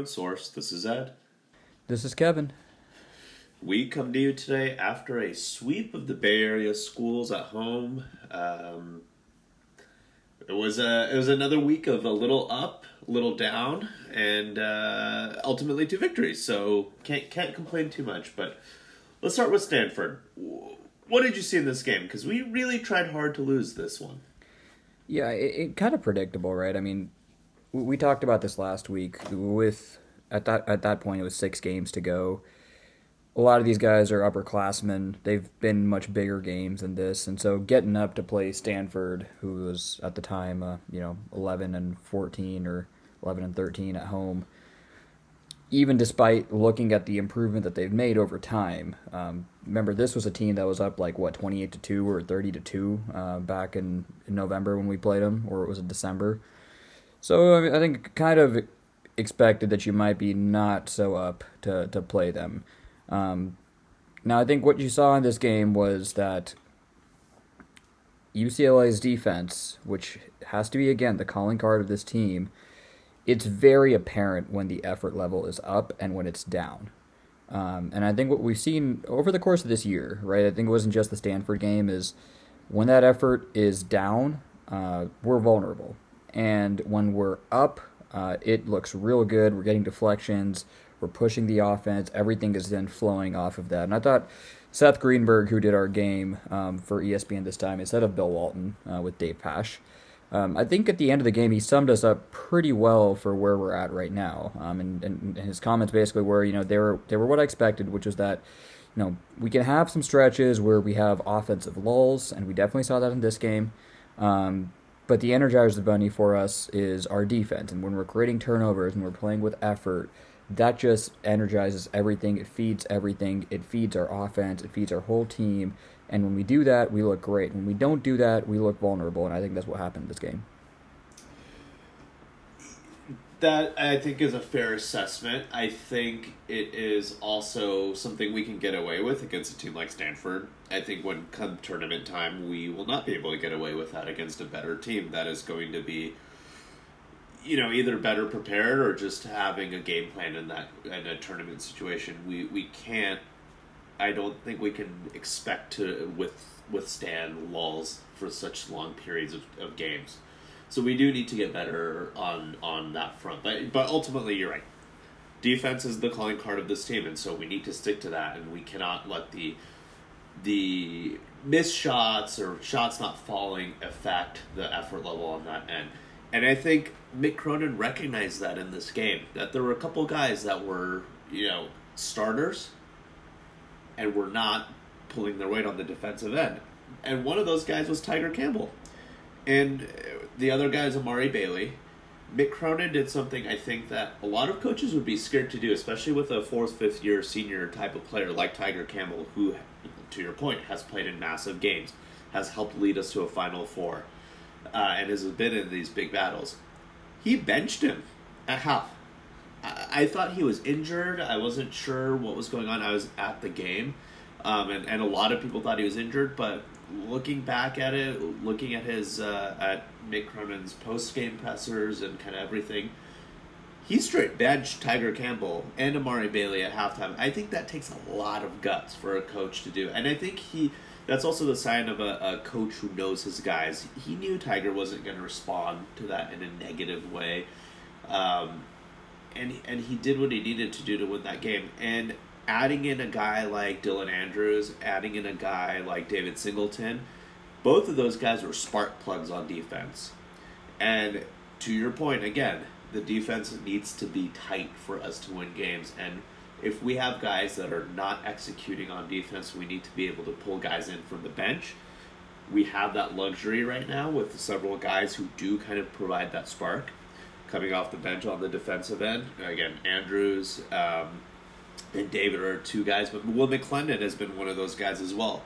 Source. This is Ed. This is Kevin. We come to you today after a sweep of the Bay Area schools at home. Um, it was a it was another week of a little up, a little down, and uh, ultimately two victories. So can't can't complain too much. But let's start with Stanford. What did you see in this game? Because we really tried hard to lose this one. Yeah, it, it kind of predictable, right? I mean, we, talked about this last week. With at that at that point, it was six games to go. A lot of these guys are upperclassmen. They've been much bigger games than this, and so getting up to play Stanford, who was at the time, uh, you know, eleven and fourteen or eleven and thirteen at home, even despite looking at the improvement that they've made over time. Um, remember, this was a team that was up like what twenty eight to two or thirty to two uh, back in, in, November when we played them, or it was in December. So I, think kind of expected that you might be not so up to to play them. Um, now, I think what you saw in this game was that UCLA's defense, which has to be again the calling card of this team it's very apparent when the effort level is up and when it's down. Um, and I think what we've seen over the course of this year, right? I think it wasn't just the Stanford game, is when that effort is down, uh, we're vulnerable. And when we're up, uh, it looks real good. We're getting deflections. We're pushing the offense. Everything is then flowing off of that. And I thought Seth Greenberg, who did our game um, for ESPN this time, instead of Bill Walton uh, with Dave Pasch, um, I think at the end of the game, he summed us up pretty well for where we're at right now. Um, and, and, his comments basically were, you know, they were they were what I expected, which was that, you know, we can have some stretches where we have offensive lulls, and we definitely saw that in this game. Um, but the energizer bunny for us is our defense, and when we're creating turnovers and we're playing with effort, that just energizes everything. It feeds everything. It feeds our offense. It feeds our whole team. And when we do that, we look great. When we don't do that, we look vulnerable. And I think that's what happened in this game. That I think is a fair assessment. I think it is also something we can get away with against a team like Stanford. I think when come tournament time, we will not be able to get away with that against a better team that is going to be you know either better prepared or just having a game plan in that in a tournament situation we we can't i don't think we can expect to with withstand lulls for such long periods of, of games so we do need to get better on on that front. But but ultimately you're right. Defense is the calling card of this team and so we need to stick to that and we cannot let the the missed shots or shots not falling affect the effort level on that end. And I think Mick Cronin recognized that in this game that there were a couple guys that were you know starters and were not pulling their weight on the defensive end, and one of those guys was Tiger Campbell, and the other guy is Amari Bailey. Mick Cronin did something I think that a lot of coaches would be scared to do, especially with a fourth, fifth year senior type of player like Tiger Campbell, who, to your point, has played in massive games, has helped lead us to a Final Four, uh, and has been in these big battles he benched him at half. I, I thought he was injured. I wasn't sure what was going on. I was at the game, um, and and a lot of people thought he was injured. But looking back at it, looking at his uh, at Mick Cronin's post game pressers and kind of everything, he straight benched Tiger Campbell and Amari Bailey at halftime. I think that takes a lot of guts for a coach to do, and I think he that's also the sign of a, a coach who knows his guys. He knew Tiger wasn't going to respond to that in a negative way, um, and and he did what he needed to do to win that game. And adding in a guy like Dylan Andrews, adding in a guy like David Singleton, both of those guys were spark plugs on defense. And to your point again, the defense needs to be tight for us to win games and if we have guys that are not executing on defense, we need to be able to pull guys in from the bench. We have that luxury right now with several guys who do kind of provide that spark coming off the bench on the defensive end. Again, Andrews um, and David are two guys, but Will McClendon has been one of those guys as well.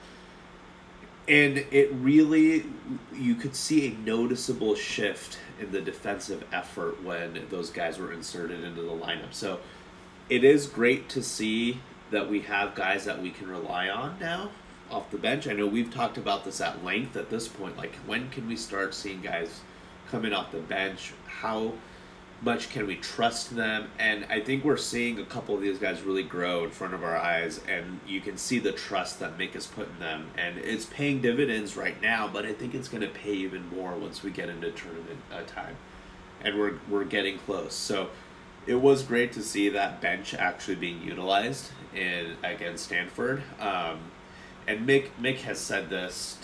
And it really, you could see a noticeable shift in the defensive effort when those guys were inserted into the lineup. So, it is great to see that we have guys that we can rely on now off the bench. I know we've talked about this at length at this point. Like, when can we start seeing guys coming off the bench? How much can we trust them? And I think we're seeing a couple of these guys really grow in front of our eyes, and you can see the trust that Mick has put in them, and it's paying dividends right now. But I think it's going to pay even more once we get into tournament uh, time, and we're we're getting close. So it was great to see that bench actually being utilized in against Stanford. Um, and Mick Mick has said this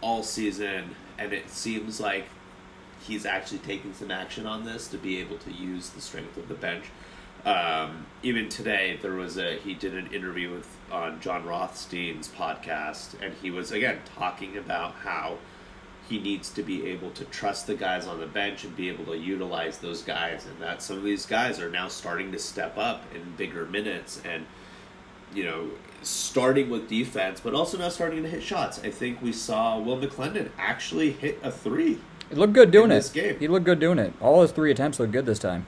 all season, and it seems like he's actually taking some action on this to be able to use the strength of the bench. Um, even today, there was a he did an interview with on Jon Rothstein's podcast, and he was again talking about how he needs to be able to trust the guys on the bench and be able to utilize those guys, and that some of these guys are now starting to step up in bigger minutes and you know starting with defense, but also now starting to hit shots. I think we saw Will McClendon actually hit a three He looked good doing in it. game. He looked good doing it. All his three attempts looked good this time.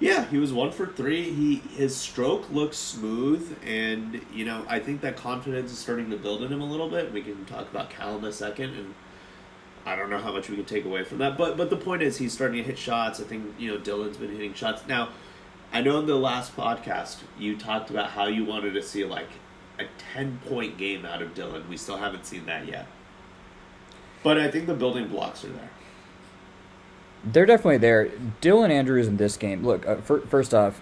Yeah, he was one for three. He his stroke looks smooth, and you know I think that confidence is starting to build in him a little bit. We can talk about Cal in a second, and I don't know how much we can take away from that. But but the point is, he's starting to hit shots. I think you know Dylan's been hitting shots now. I know in the last podcast you talked about how you wanted to see like a ten point game out of Dylan. We still haven't seen that yet, but I think the building blocks are there. They're definitely there. Dylan Andrews in this game. Look, uh, fir- first off,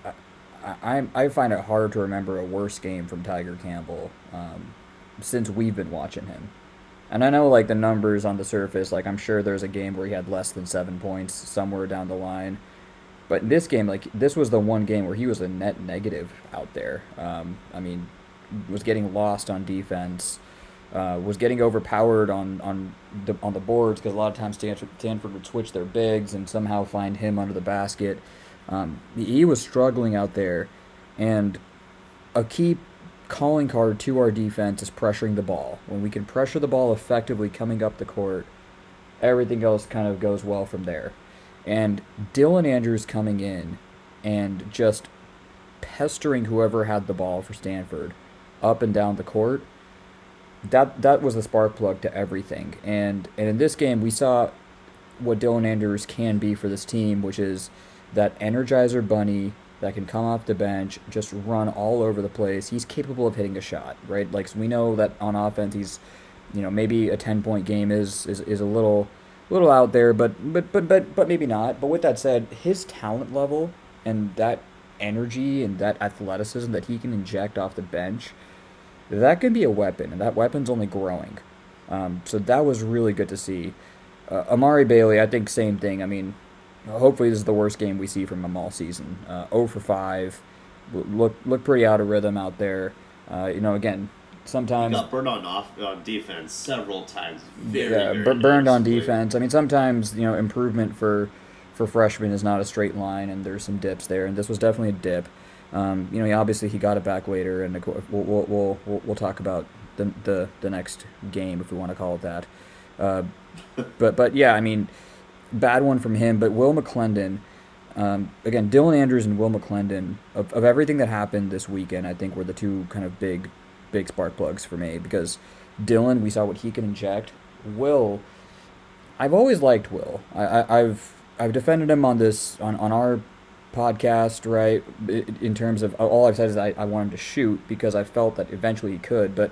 I, I I find it hard to remember a worse game from Tiger Campbell um, since we've been watching him. And I know like the numbers on the surface, like I'm sure there's a game where he had less than seven points somewhere down the line. But in this game, like this was the one game where he was a net negative out there. Um, I mean, was getting lost on defense, uh, was getting overpowered on on the on the boards because a lot of times Stanford, Stanford would switch their bigs and somehow find him under the basket. Um, he was struggling out there, and a key calling card to our defense is pressuring the ball. When we can pressure the ball effectively coming up the court, everything else kind of goes well from there. And Dylan Andrews coming in and just pestering whoever had the ball for Stanford up and down the court. That that was the spark plug to everything. And and in this game we saw what Dylan Andrews can be for this team, which is that energizer bunny that can come off the bench, just run all over the place. He's capable of hitting a shot, right? Like so we know that on offense he's you know, maybe a ten point game is, is, is a little little out there, but but but but but maybe not. But with that said, his talent level and that energy and that athleticism that he can inject off the bench, that can be a weapon, and that weapon's only growing. Um, so that was really good to see. Uh, Amari Bailey, I think same thing. I mean, hopefully this is the worst game we see from him all season. Uh, 0 for 5, look look pretty out of rhythm out there. Uh, you know, again, sometimes Got burned on off on defense several times. Very, yeah, very bur- burned on defense. I mean, sometimes you know improvement for for freshmen is not a straight line, and there's some dips there, and this was definitely a dip. Um, you know, obviously he got it back later, and we'll we'll, we'll, we'll talk about the, the the next game if we want to call it that. Uh, but but yeah, I mean, bad one from him. But Will McClendon, um, again, Dylan Andrews and Will McClendon of, of everything that happened this weekend, I think were the two kind of big big spark plugs for me because Dylan, we saw what he can inject. Will, I've always liked Will. I, I, I've I've defended him on this on, on our podcast, right? In terms of all I've said is I, I want him to shoot because I felt that eventually he could, but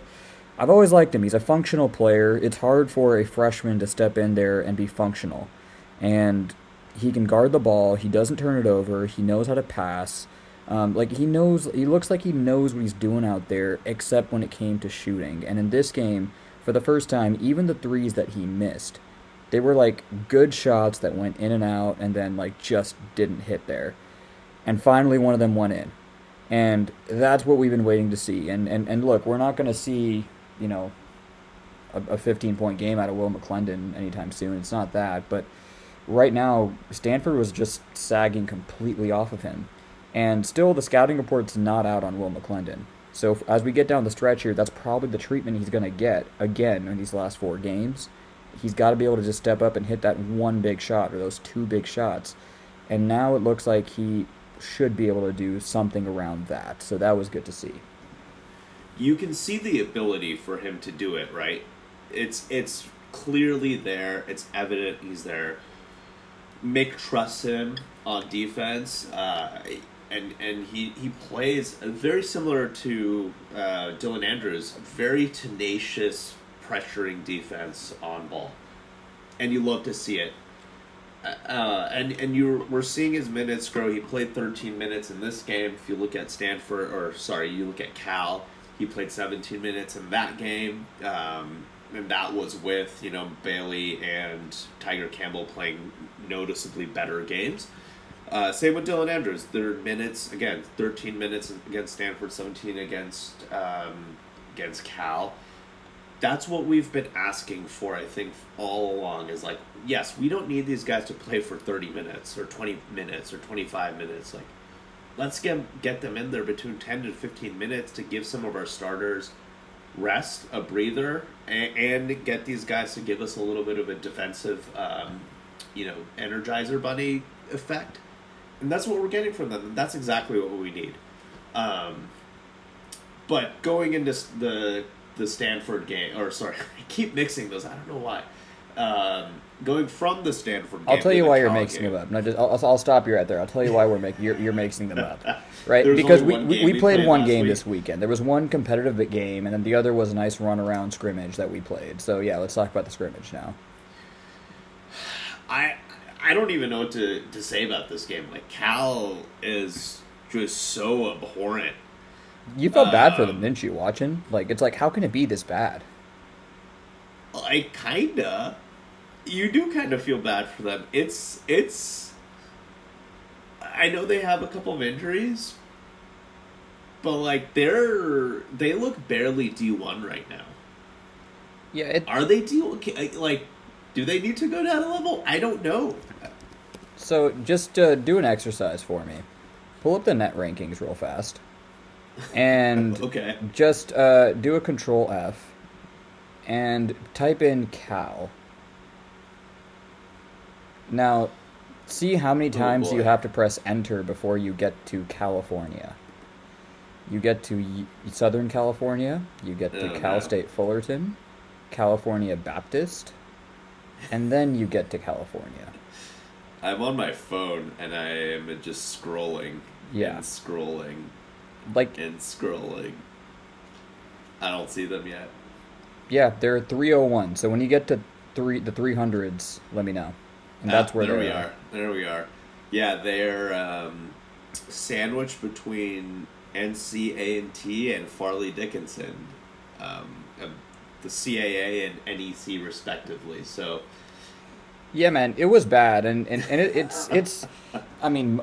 I've always liked him. He's a functional player. It's hard for a freshman to step in there and be functional. And he can guard the ball. He doesn't turn it over. He knows how to pass. Um, like he knows, he looks like he knows what he's doing out there, except when it came to shooting. And in this game, for the first time, even the threes that he missed, they were like good shots that went in and out, and then like just didn't hit there. And finally, one of them went in, and that's what we've been waiting to see. And and and look, we're not going to see, you know, a, a 15 point game out of Will McClendon anytime soon. It's not that, but right now Stanford was just sagging completely off of him, and still the scouting report's not out on Will McClendon. So if, as we get down the stretch here, that's probably the treatment he's going to get again in these last four games. He's got to be able to just step up and hit that one big shot or those two big shots, and now it looks like he should be able to do something around that. So that was good to see. you can see the ability for him to do it right it's it's clearly there it's evident he's there Mick trusts him on defense, uh, and and he he plays very similar to uh, Dylan Andrews, very tenacious, pressuring defense on ball, and you love to see it. Uh, and and you we're seeing his minutes grow. He played 13 minutes in this game. If you look at Stanford, or sorry, you look at Cal, he played 17 minutes in that game. Um, and that was with you know Bailey and Tiger Campbell playing noticeably better games. Uh, same with Dylan Andrews. Their minutes again, thirteen minutes against Stanford, seventeen against um, against Cal. That's what we've been asking for, I think, all along. Is like, yes, we don't need these guys to play for thirty minutes or twenty minutes or twenty five minutes. Like, let's get get them in there between ten to fifteen minutes to give some of our starters rest, a breather, and, and get these guys to give us a little bit of a defensive, um, you know, energizer bunny effect. And that's what we're getting from them. That's exactly what we need. Um, but going into the the Stanford game, or sorry, I keep mixing those. I don't know why. Um, going from the Stanford game. I'll tell you why you're mixing game. them up. No, just, I'll, I'll stop you right there. I'll tell you why we're making you're, you're mixing them up, right? Because we, we, we played played one game week. this weekend. There was one competitive game, and then the other was a nice run around scrimmage that we played. So yeah, let's talk about the scrimmage now. I I don't even know what to, to say about this game. Like Cal is just so abhorrent. You felt bad for them, Um, didn't you? Watching, like, it's like, how can it be this bad? I kinda, you do kind of feel bad for them. It's it's. I know they have a couple of injuries, but like they're they look barely D one right now. Yeah, it, Are they D like? Do they need to go down a level? I don't know. So just uh, do an exercise for me. Pull up the net rankings real fast, and Okay. just uh, do a Control F, and type in Cal. Now, see how many oh, times you have to press Enter before you get to California. You get to y- Southern California. You get to Oh, Cal no. State Fullerton, California Baptist, and then you get to California. I'm on my phone and I am just scrolling. Yeah. And scrolling Like and scrolling. I don't see them yet. Yeah, they're 301. So when you get to three the 300s, let me know. And that's Ah, where there we are. There we are. Yeah, they're um, sandwiched between NCA and T and Fairleigh Dickinson, um, the CAA and NEC respectively. So Yeah, man, it was bad, and and, and it, it's it's. I mean,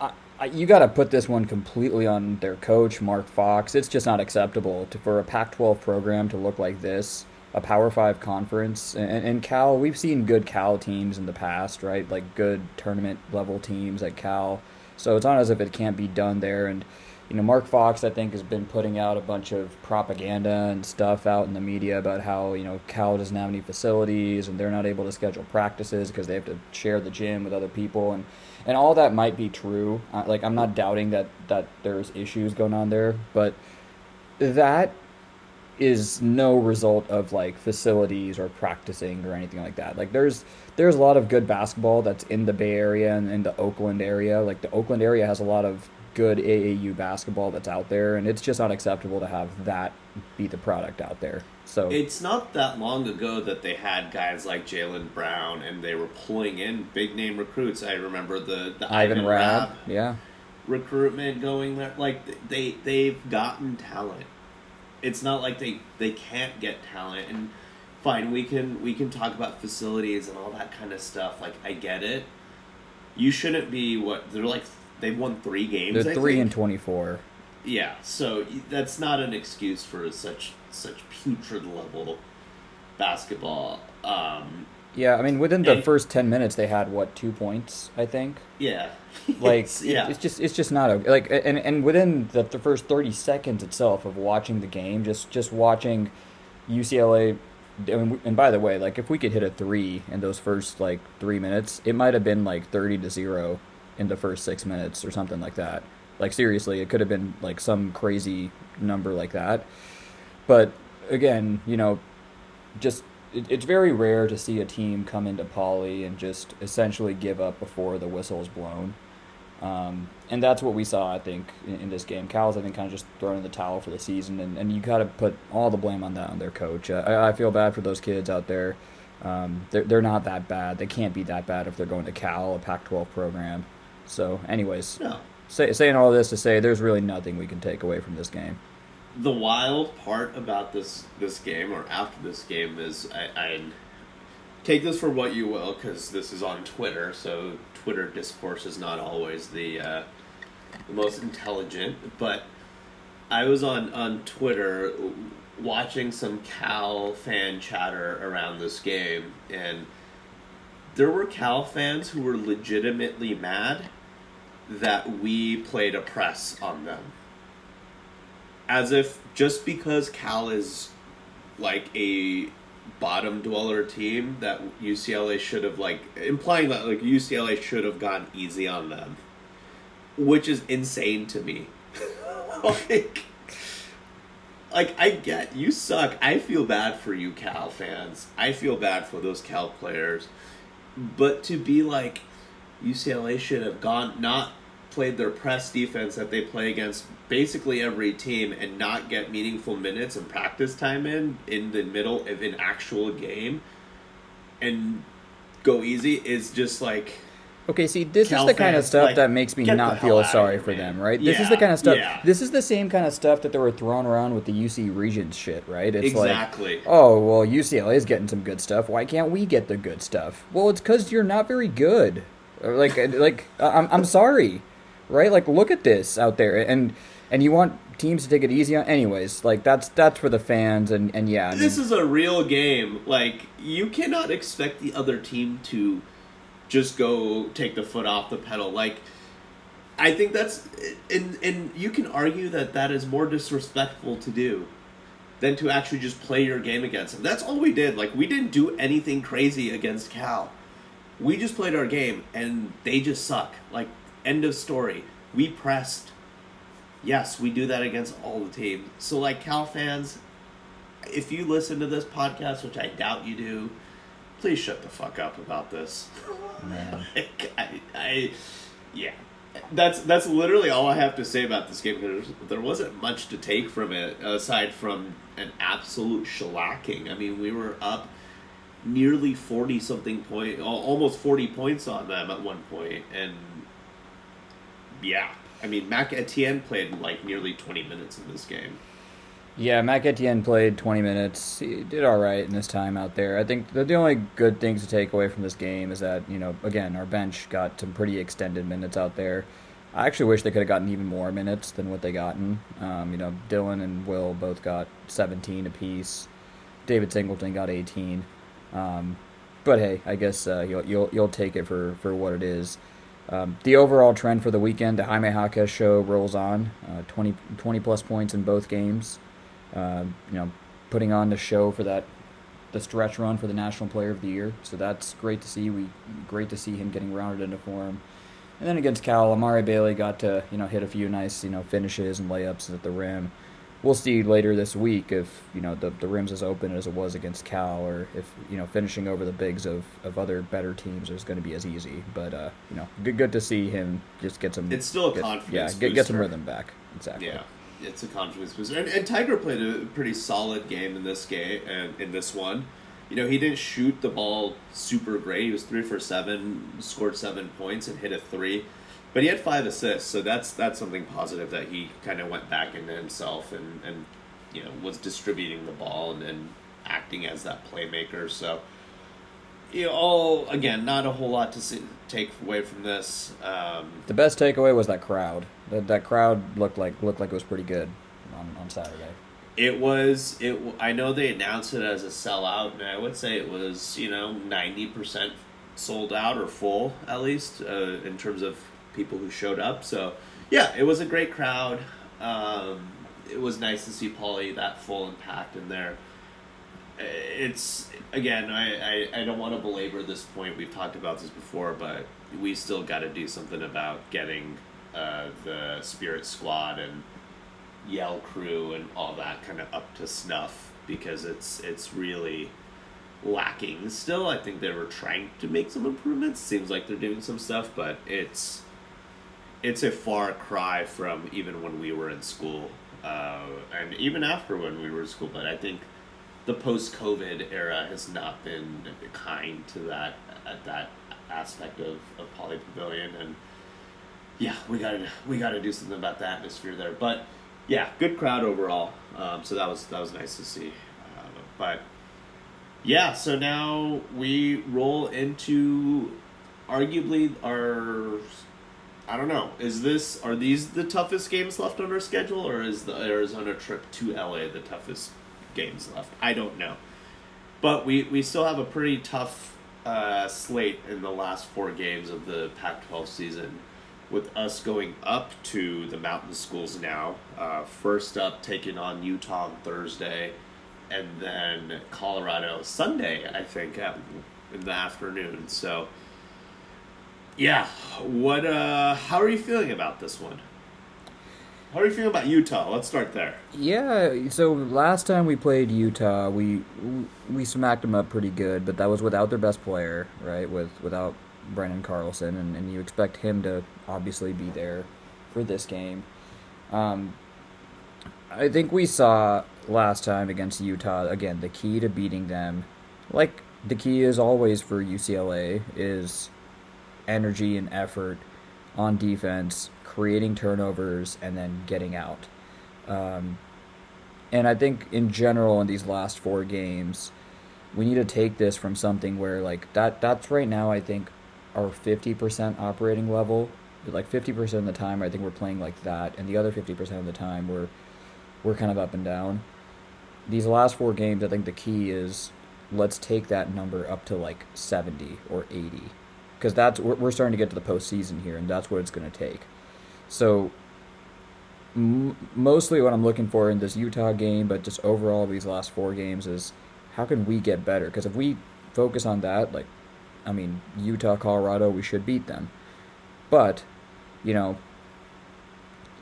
I, I, you got to put this one completely on their coach, Mark Fox. It's just not acceptable to, for a Pac-12 program to look like this. A Power Five conference, and, and Cal. We've seen good Cal teams in the past, right? Like good tournament level teams at Cal. So it's not as if it can't be done there, and. You know, Mark Fox, I think, has been putting out a bunch of propaganda and stuff out in the media about how, you know, Cal doesn't have any facilities and they're not able to schedule practices because they have to share the gym with other people. And, and all that might be true. Like, I'm not doubting that, that there's issues going on there, but that is no result of like facilities or practicing or anything like that. Like there's there's a lot of good basketball that's in the Bay Area and in the Oakland area. Like the Oakland area has a lot of good AAU basketball that's out there and it's just not acceptable to have that be the product out there. So it's not that long ago that they had guys like Jaylen Brown and they were pulling in big name recruits. I remember the, the Ivan Rabb, Rabb yeah. recruitment going there. Like they they've gotten talent. It's not like they they can't get talent. And fine, we can we can talk about facilities and all that kind of stuff. Like I get it. You shouldn't be what they're like. They've won three games. They're I 3 think. and 24. Yeah, so that's not an excuse for such such putrid level basketball. Um, Yeah, I mean within the And- first 10 minutes they had what 2 points, I think. yeah, like It's- yeah, it's just it's just not a, like and and within the, the first 30 seconds itself of watching the game just just watching UCLA and, and by the way like if we could hit a 3 in those first like 3 minutes it might have been like 30 to 0 in the first 6 minutes or something like that. Like seriously it could have been like some crazy number like that. But again you know just it, it's very rare to see a team come into Pauley and just essentially give up before the whistle is blown. Um, and that's what we saw, I think, in, in, this game. Cal's, I think, kind of just thrown in the towel for the season, and, and you got to put all the blame on that on their coach. Uh, I, I feel bad for those kids out there. Um, they're, they're not that bad. They can't be that bad if they're going to Cal, a Pac 12 program. So, anyways, no. say, saying all this to say there's really nothing we can take away from this game. The wild part about this this game, or after this game, is I, I take this for what you will, because this is on Twitter, so Twitter discourse is not always the uh, the most intelligent. But I was on on Twitter watching some Cal fan chatter around this game, and there were Cal fans who were legitimately mad that we played a press on them. As if just because Cal is like a bottom dweller team that UCLA should have like implying that like UCLA should have gone easy on them, which is insane to me. like, like I get you suck. I feel bad for you, Cal fans. I feel bad for those Cal players, but to be like UCLA should have gone not played their press defense that they play against basically every team and not get meaningful minutes and practice time in in the middle of an actual game and go easy is just like Okay, see, this Cal is the kind of stuff like, that makes me not feel sorry here, for man. them, right? Yeah, this is the kind of stuff. Yeah. This is the same kind of stuff that they were throwing around with the UC Regents shit, right? It's exactly. like, oh well, UCLA is getting some good stuff. Why can't we get the good stuff? Well, it's because you're not very good. Like, like I'm, I'm sorry right? Like, look at this out there, and and you want teams to take it easy on. Anyways, like that's that's for the fans, and and yeah. I this is a real game. Like, you cannot expect the other team to just go take the foot off the pedal. Like, I think that's and and you can argue that that is more disrespectful to do than to actually just play your game against them. That's all we did. Like, we didn't do anything crazy against Cal. We just played our game, and they just suck. Like, End of story. We pressed. Yes, we do that against all the teams. So, like Cal fans, if you listen to this podcast, which I doubt you do, please shut the fuck up about this. Man. like, I, I, yeah, that's that's literally all I have to say about this game. Because there wasn't much to take from it aside from an absolute shellacking. I mean, we were up nearly forty something point, almost forty points on them at one point, and yeah, I mean, Mac Etienne played like nearly 20 minutes in this game. Yeah, Mac Etienne played 20 minutes. He did all right in this time out there. I think the, the only good things to take away from this game is that, you know, again, our bench got some pretty extended minutes out there. I actually wish they could have gotten even more minutes than what they gotten. Um, you know, Dylan and Will both got 17 apiece. David Singleton got 18. Um, but hey, I guess uh, you'll, you'll you'll take it for, for what it is. Um, the overall trend for the weekend, the Jaime Jaquez show rolls on. Uh, 20, 20 plus points in both games. Uh, you know, putting on the show for that the stretch run for the National Player of the Year. So that's great to see. We great to see him getting rounded into form. And then against Cal, Amari Bailey got to you know hit a few nice you know finishes and layups at the rim we'll see later this week if you know the the rims as open as it was against Cal, or if you know finishing over the bigs of, of other better teams is going to be as easy. But uh, you know, good good to see him just get some. It's still a get, confidence. Yeah, get, get some rhythm back. Exactly. Yeah. It's a confidence booster, and, and Tiger played a pretty solid game in this game and in this one. You know, he didn't shoot the ball super great. He was three for seven, scored seven points, and hit a three but he had five assists, so that's that's something positive that he kind of went back into himself and and you know was distributing the ball and, and acting as that playmaker. So you know, all again, not a whole lot to see, take away from this. Um, the best takeaway was that crowd. That that crowd looked like looked like it was pretty good on, on Saturday. It was it. I know they announced it as a sellout, and I would say it was you know ninety percent sold out or full at least uh, in terms of people who showed up. So, yeah, it was a great crowd. Um, it was nice to see Pauley that full and packed in there. It's again, I, I, I don't want to belabor this point. We've talked about this before, but we still got to do something about getting uh, the Spirit Squad and Yell crew and all that kind of up to snuff because it's it's really lacking still. I think they were trying to make some improvements. Seems like they're doing some stuff, but it's it's a far cry from even when we were in school, uh, and even after when we were in school. But I think the post-COVID era has not been kind to that at that aspect of, of Pauley Pavilion, and yeah, we gotta we gotta do something about the atmosphere there. But yeah, good crowd overall. Um, so that was that was nice to see. Uh, but yeah, so now we roll into arguably our I don't know. Is this are these the toughest games left on our schedule, or is the Arizona trip to LA the toughest games left? I don't know. But we, we still have a pretty tough uh, slate in the last four games of the Pac-12 season, with us going up to the mountain schools now. Uh, first up, taking on Utah on Thursday, and then Colorado Sunday. I think at, in the afternoon. So yeah. What? Uh, how are you feeling about this one? How are you feeling about Utah? Let's start there. Yeah. So last time we played Utah, we we smacked them up pretty good, but that was without their best player, right? With without Branden Carlson, and, and you expect him to obviously be there for this game. Um, I think we saw last time against Utah again the key to beating them, like the key is always for UCLA, is energy and effort on defense, creating turnovers, and then getting out. Um, and I think in general in these last four games, we need to take this from something where like that that's right now I think our 50% operating level. Like 50% of the time I think we're playing like that and the other 50% of the time we're we're kind of up and down. These last four games I think the key is let's take that number up to like 70 or 80 because that's we're, we're starting to get to the postseason here, and that's what it's going to take. So, m- mostly what I'm looking for in this Utah game, but just overall these last four games is how can we get better? Because if we focus on that, like, I mean, Utah, Colorado, we should beat them, but you know,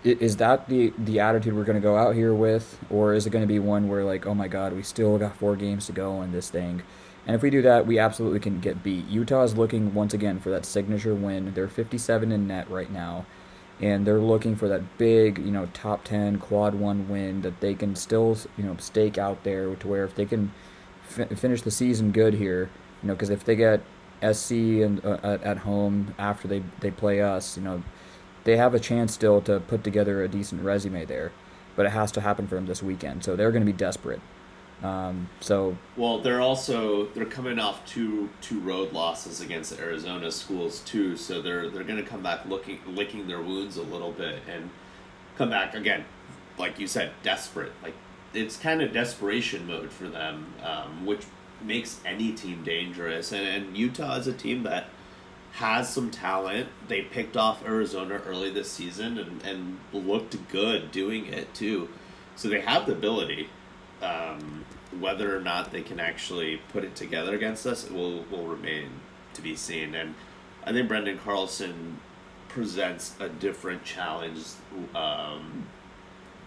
is that the the attitude we're going to go out here with, or is it going to be one where like, oh my God, we still got four games to go in this thing? And if we do that, we absolutely can get beat. Utah is looking once again for that signature win. They're 57 in net right now, and they're looking for that big, you know, top 10 quad one win that they can still, you know, stake out there to where if they can f- finish the season good here, you know, because if they get SC and uh, at, at home after they they play us, you know, they have a chance still to put together a decent resume there, but it has to happen for them this weekend. So they're going to be desperate. Um, so well, they're also they're coming off two two road losses against Arizona schools too, so they're they're going to come back looking licking their wounds a little bit and come back again, like you said, desperate. Like it's kind of desperation mode for them, um, which makes any team dangerous. And, and Utah is a team that has some talent. They picked off Arizona early this season and, and looked good doing it too. So they have the ability. Um, whether or not they can actually put it together against us will will remain to be seen. And I think Branden Carlson presents a different challenge um,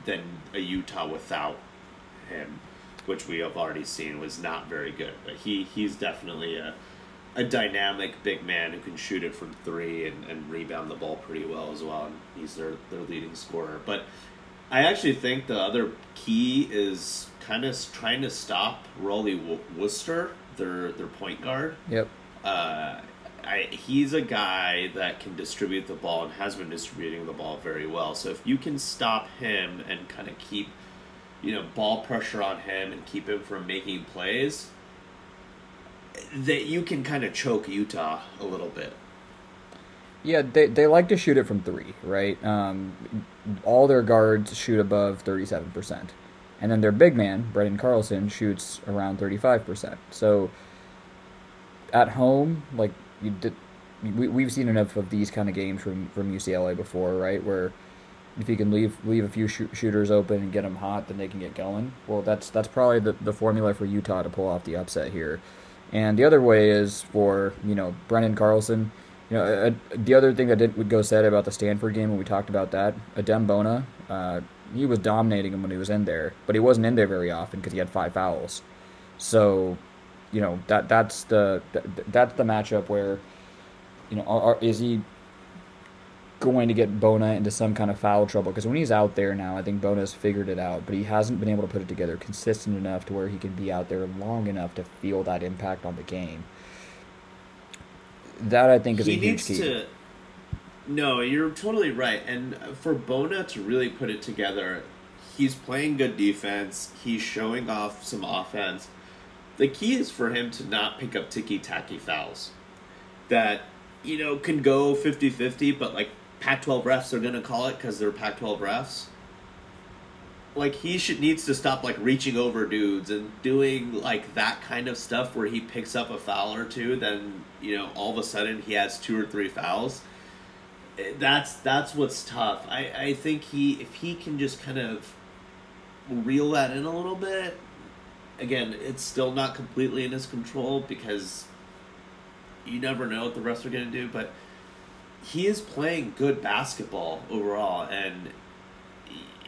than a Utah without him, which we have already seen was not very good. But he he's definitely a a dynamic big man who can shoot it from three and, and rebound the ball pretty well as well. And he's their, their leading scorer. But I actually think the other key is kind of trying to stop Rollie Worster, their their point guard. Yep. Uh, I, he's a guy that can distribute the ball and has been distributing the ball very well. So if you can stop him and kind of keep, you know, ball pressure on him and keep him from making plays, that you can kind of choke Utah a little bit. Yeah, they, they like to shoot it from three, right? Um, all their guards shoot above 37%. And then their big man, Branden Carlson, shoots around 35%. So at home, like you did, we, we've seen enough of these kind of games from, from UCLA before, right? Where if you can leave leave a few sh- shooters open and get them hot, then they can get going. Well, that's that's probably the, the formula for Utah to pull off the upset here. And the other way is for you know Branden Carlson you know, uh, the other thing that did, would go said about the Stanford game when we talked about that, Adem Bona, uh, he was dominating him when he was in there, but he wasn't in there very often because he had five fouls. So you know that that's the that, that's the matchup where you know are, are, is he going to get Bona into some kind of foul trouble because when he's out there now, I think Bona's figured it out, but he hasn't been able to put it together consistent enough to where he can be out there long enough to feel that impact on the game. That I think is he a huge key. To, no, you're totally right, and for Bona to really put it together, he's playing good defense. He's showing off some offense. The key is for him to not pick up ticky tacky fouls that you know can go 50-50 but like Pac-12 refs are gonna call it because they're Pac-12 refs. Like he should needs to stop like reaching over dudes and doing like that kind of stuff where he picks up a foul or two, then you know all of a sudden he has two or three fouls. That's that's what's tough. I I think he if he can just kind of reel that in a little bit. Again, it's still not completely in his control because you never know what the refs are going to do, but he is playing good basketball overall, and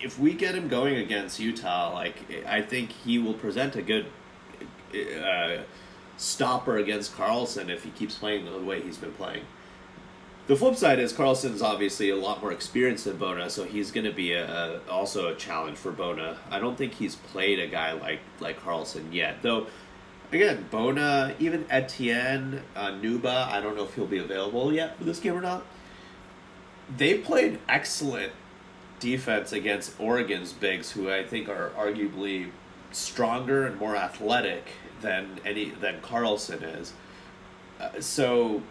if we get him going against Utah, like I think he will present a good uh, stopper against Carlson if he keeps playing the way he's been playing. The flip side is Carlson's obviously a lot more experienced than Bona, so he's going to be a, a, also a challenge for Bona. I don't think he's played a guy like like Carlson yet, though again, Bona, even Etienne, uh, Nwuba, I don't know if he'll be available yet for this game or not. They played excellent defense against Oregon's bigs, who I think are arguably stronger and more athletic than any than Carlson is. Uh, so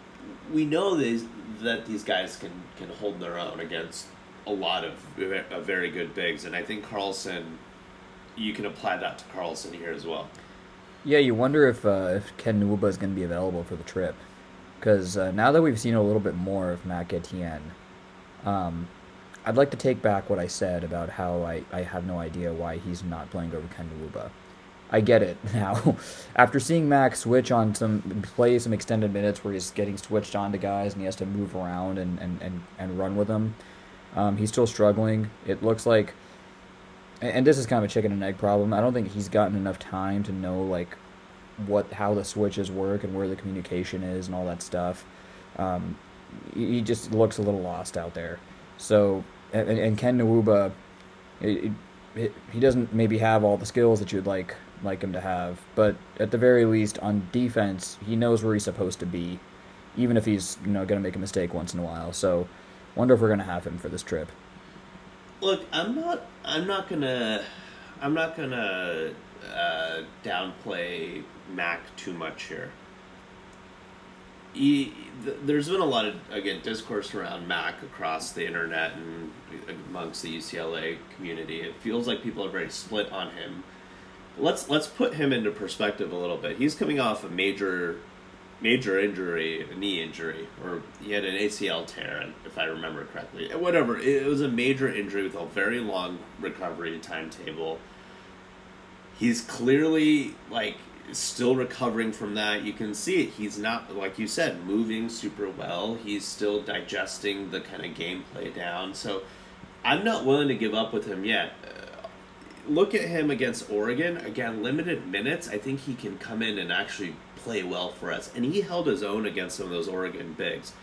we know these, that these guys can can hold their own against a lot of, very good bigs, and I think Carlson, you can apply that to Carlson here as well. Yeah, you wonder if uh, if Ken Nwuba is going to be available for the trip, because uh, now that we've seen a little bit more of Mac Etienne, um, I'd like to take back what I said about how I, I have no idea why he's not playing over Ken Nwuba. I get it now. After seeing Max switch on some play some extended minutes where he's getting switched on to guys and he has to move around and, and, and, and run with them, um, he's still struggling. It looks like and this is kind of a chicken and egg problem. I don't think he's gotten enough time to know like what how the switches work and where the communication is and all that stuff. Um, he just looks a little lost out there. So and, and Ken Nwuba, it, it, he doesn't maybe have all the skills that you'd like like him to have, but at the very least on defense, he knows where he's supposed to be, even if he's you know going to make a mistake once in a while. So, wonder if we're going to have him for this trip. Look, I'm not. I'm not gonna. I'm not gonna uh, downplay Mac too much here. He, th- there's been a lot of again discourse around Mac across the internet and amongst the UCLA community. It feels like people are very split on him. Let's let's put him into perspective a little bit. He's coming off a major major injury, a knee injury, or he had an ACL tear, if I remember correctly. Eh, whatever, it was a major injury with a very long recovery timetable. He's clearly like still recovering from that. You can see it. He's not, like you said, moving super well. He's still digesting the kind of gameplay down. So I'm not willing to give up with him yet. Look at him against Oregon. Again, limited minutes. I think he can come in and actually play well for us, and he held his own against some of those Oregon bigs.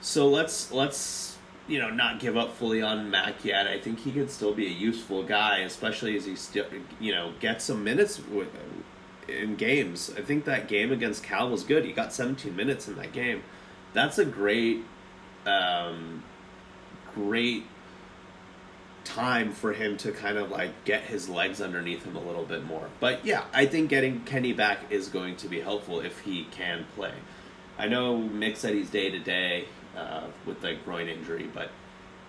So let's let's you know not give up fully on Mac yet. I think he could still be a useful guy, especially as he still you know gets some minutes with, in games. I think that game against Cal was good. He got 17 minutes in that game. That's a great, um, great time for him to kind of like get his legs underneath him a little bit more. But yeah, I think getting Kenny back is going to be helpful if he can play. I know Mick said he's day to day with the groin injury, but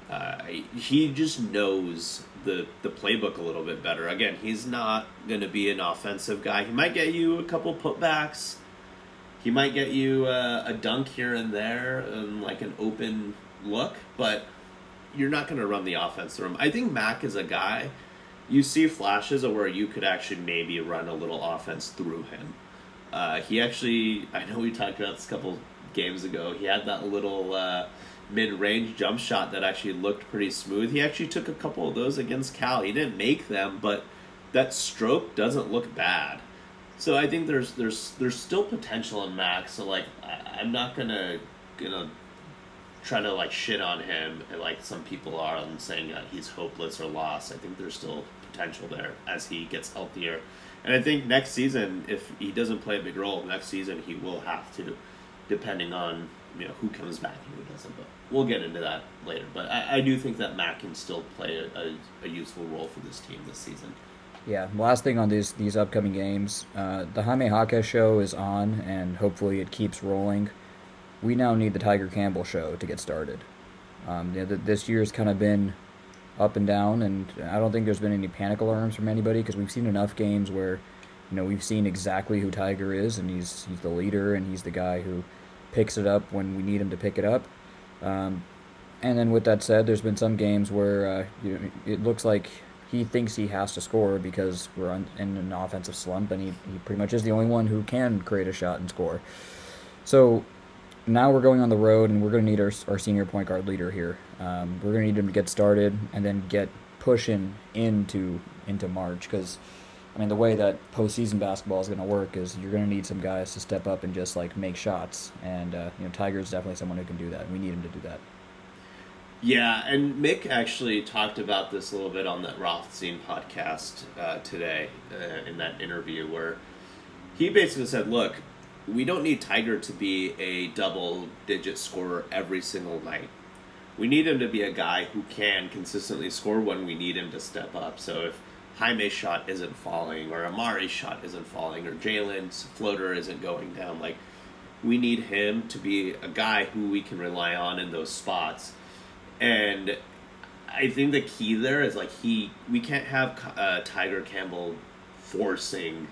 uh, he just knows the the playbook a little bit better. Again, he's not going to be an offensive guy. He might get you a couple putbacks. He might get you uh, a dunk here and there, and like an open look, but you're not going to run the offense through him. I think Mac is a guy. You see flashes of where you could actually maybe run a little offense through him. Uh, he actually, I know we talked about this a couple games ago. He had that little uh, mid-range jump shot that actually looked pretty smooth. He actually took a couple of those against Cal. He didn't make them, but that stroke doesn't look bad. So I think there's there's there's still potential in Max. So like I, I'm not gonna gonna try to like shit on him and like some people are and saying that he's hopeless or lost. I think there's still potential there as he gets healthier. And I think next season, if he doesn't play a big role, next season he will have to, depending on you know who comes back and who doesn't. But we'll get into that later. But I, I do think that Matt can still play a, a, a useful role for this team this season. Yeah. Last thing on these these upcoming games, uh, the Jaime Jaquez show is on, and hopefully it keeps rolling. We now need the Tiger Campbell show to get started. Um, you know, this year's kind of been up and down, and I don't think there's been any panic alarms from anybody because we've seen enough games where, you know, we've seen exactly who Tiger is, and he's he's the leader, and he's the guy who picks it up when we need him to pick it up. Um, and then with that said, there's been some games where uh, you know, it looks like he thinks he has to score because we're on, in an offensive slump, and he, he pretty much is the only one who can create a shot and score. So now we're going on the road, and we're going to need our, our senior point guard leader here. Um, we're going to need him to get started and then get pushing into into March because. I mean, the way that postseason basketball is going to work is you're going to need some guys to step up and just like make shots, and uh, you know, Tiger is definitely someone who can do that. We need him to do that. Yeah, and Mick actually talked about this a little bit on that Rothstein podcast uh, today uh, in that interview where he basically said, "Look, we don't need Tiger to be a double-digit scorer every single night. We need him to be a guy who can consistently score when we need him to step up. So if Jaime's shot isn't falling, or Amari's shot isn't falling, or Jaylen's floater isn't going down, like." We need him to be a guy who we can rely on in those spots and I think the key there is like he we can't have uh, Tiger Campbell forcing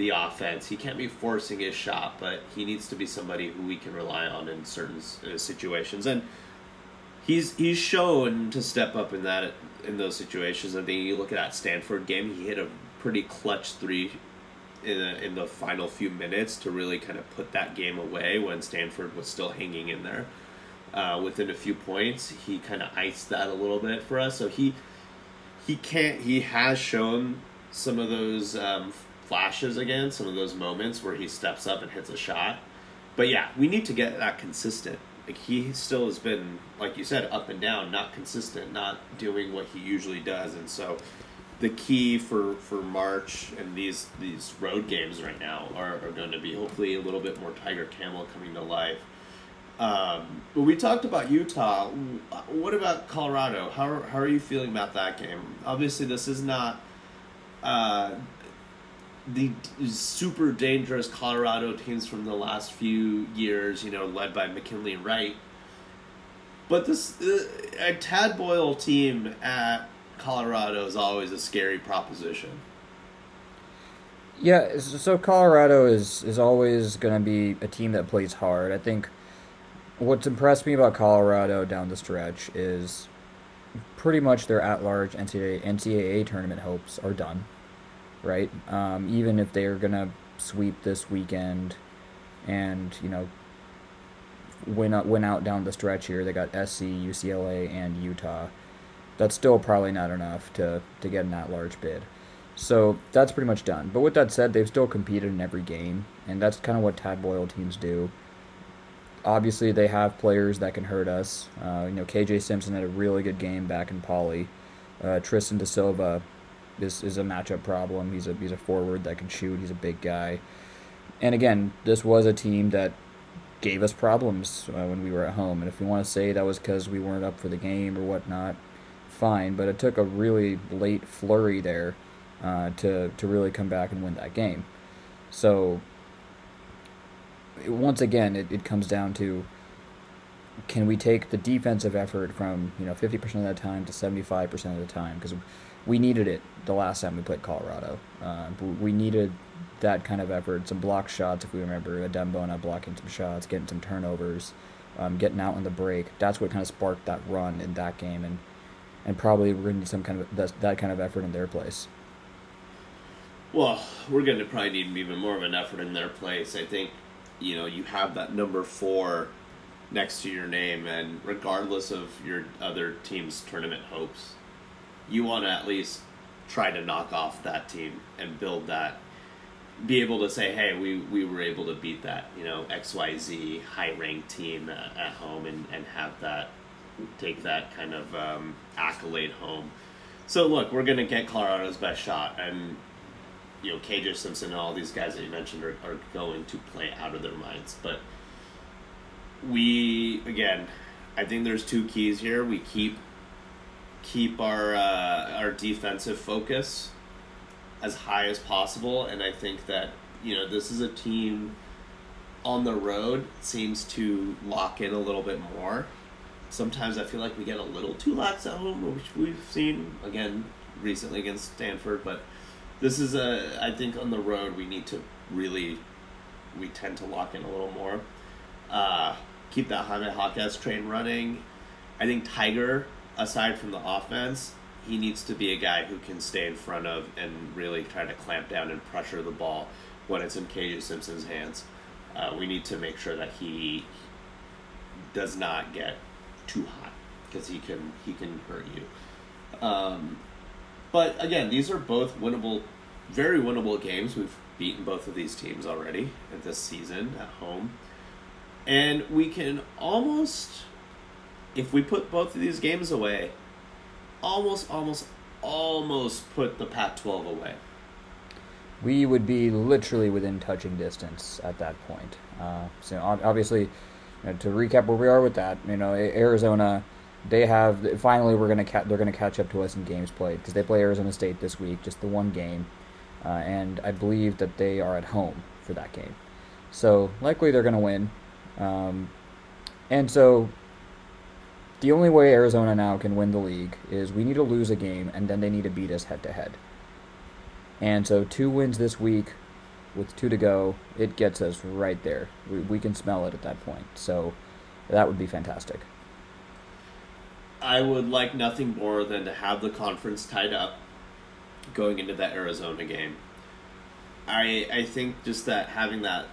the offense. He can't be forcing his shot, but he needs to be somebody who we can rely on in certain uh, situations. And he's he's shown to step up in that in those situations. I think you look at that Stanford game, he hit a pretty clutch three in the, in the final few minutes to really kind of put that game away when Stanford was still hanging in there uh, within a few points. He kind of iced that a little bit for us. So he he can't. He has shown some of those um, flashes again, some of those moments where he steps up and hits a shot. But yeah, we need to get that consistent. Like he still has been, like you said, up and down, not consistent, not doing what he usually does, and so the key for, for March and these these road games right now are, are going to be hopefully a little bit more Tiger Campbell coming to life um, but we talked about Utah. What about Colorado? How, how are you feeling about that game? Obviously, this is not uh, the super dangerous Colorado teams from the last few years, you know, led by McKinley Wright. But this uh, a Tad Boyle team at Colorado is always a scary proposition. Yeah, so Colorado is is always going to be a team that plays hard. I think what's impressed me about Colorado down the stretch is pretty much their at-large NCAA, NCAA tournament hopes are done, right? Um, even if they're gonna sweep this weekend, and you know, win out, win out down the stretch here, they got SC, UCLA, and Utah. That's still probably not enough to to get an at-large bid. So that's pretty much done. But with that said, they've still competed in every game, and that's kind of what Tad Boyle teams do obviously they have players that can hurt us. Uh, you know, KJ Simpson had a really good game back in Pauley. Uh, Tristan da Silva is, is a matchup problem. He's a he's a forward that can shoot. He's a big guy. And again, this was a team that gave us problems uh, when we were at home. And if we want to say that was because we weren't up for the game or whatnot, fine. But it took a really late flurry there uh, to to really come back and win that game. So once again, it, it comes down to can we take the defensive effort from you know 50% of the time to 75% of the time because we needed it the last time we played Colorado. Uh, we needed that kind of effort, some block shots if we remember, a Adem Bona blocking some shots, getting some turnovers, um, getting out on the break. That's what kind of sparked that run in that game, and and probably we're going to need some kind of that, that kind of effort in their place. Well, we're going to probably need even more of an effort in their place. I think you know you have that number four next to your name, and regardless of your other team's tournament hopes, you want to at least try to knock off that team and build that be able to say, hey, we, we were able to beat that, you know, XYZ high ranked team at, at, home and, and have that, take that kind of um, accolade home. So, look, we're going to get Colorado's best shot. And, you know, KJ Simpson and all these guys that you mentioned are, are going to play out of their minds. But we, again, I think there's two keys here. We keep keep our uh, our defensive focus as high as possible. And I think that, you know, this is a team on the road seems to lock in a little bit more. Sometimes I feel like we get a little too lax at home, which we've seen again recently against Stanford. But this is a, I think on the road we need to really, we tend to lock in a little more. Uh, keep that Jaime Jaquez train running. I think Tiger, aside from the offense, he needs to be a guy who can stay in front of and really try to clamp down and pressure the ball when it's in KJ Simpson's hands. Uh, we need to make sure that he does not get too hot because he can he can hurt you. Um, but again, these are both winnable, very winnable games. We've beaten both of these teams already this season at home, and we can almost, if we put both of these games away, almost, almost, almost put the Pac 12 away. We would be literally within touching distance at that point. Uh, so obviously, you know, to recap where we are with that, you know, Arizona, they have finally we're gonna ca- they're gonna catch up to us in games played because they play Arizona State this week, just the one game, uh, and I believe that they are at home for that game, so likely they're gonna win, um, and so the only way Arizona now can win the league is we need to lose a game and then they need to beat us head to head. And so two wins this week with two to go, it gets us right there. We, we can smell it at that point. So that would be fantastic. I would like nothing more than to have the conference tied up going into that Arizona game. I I think just that having that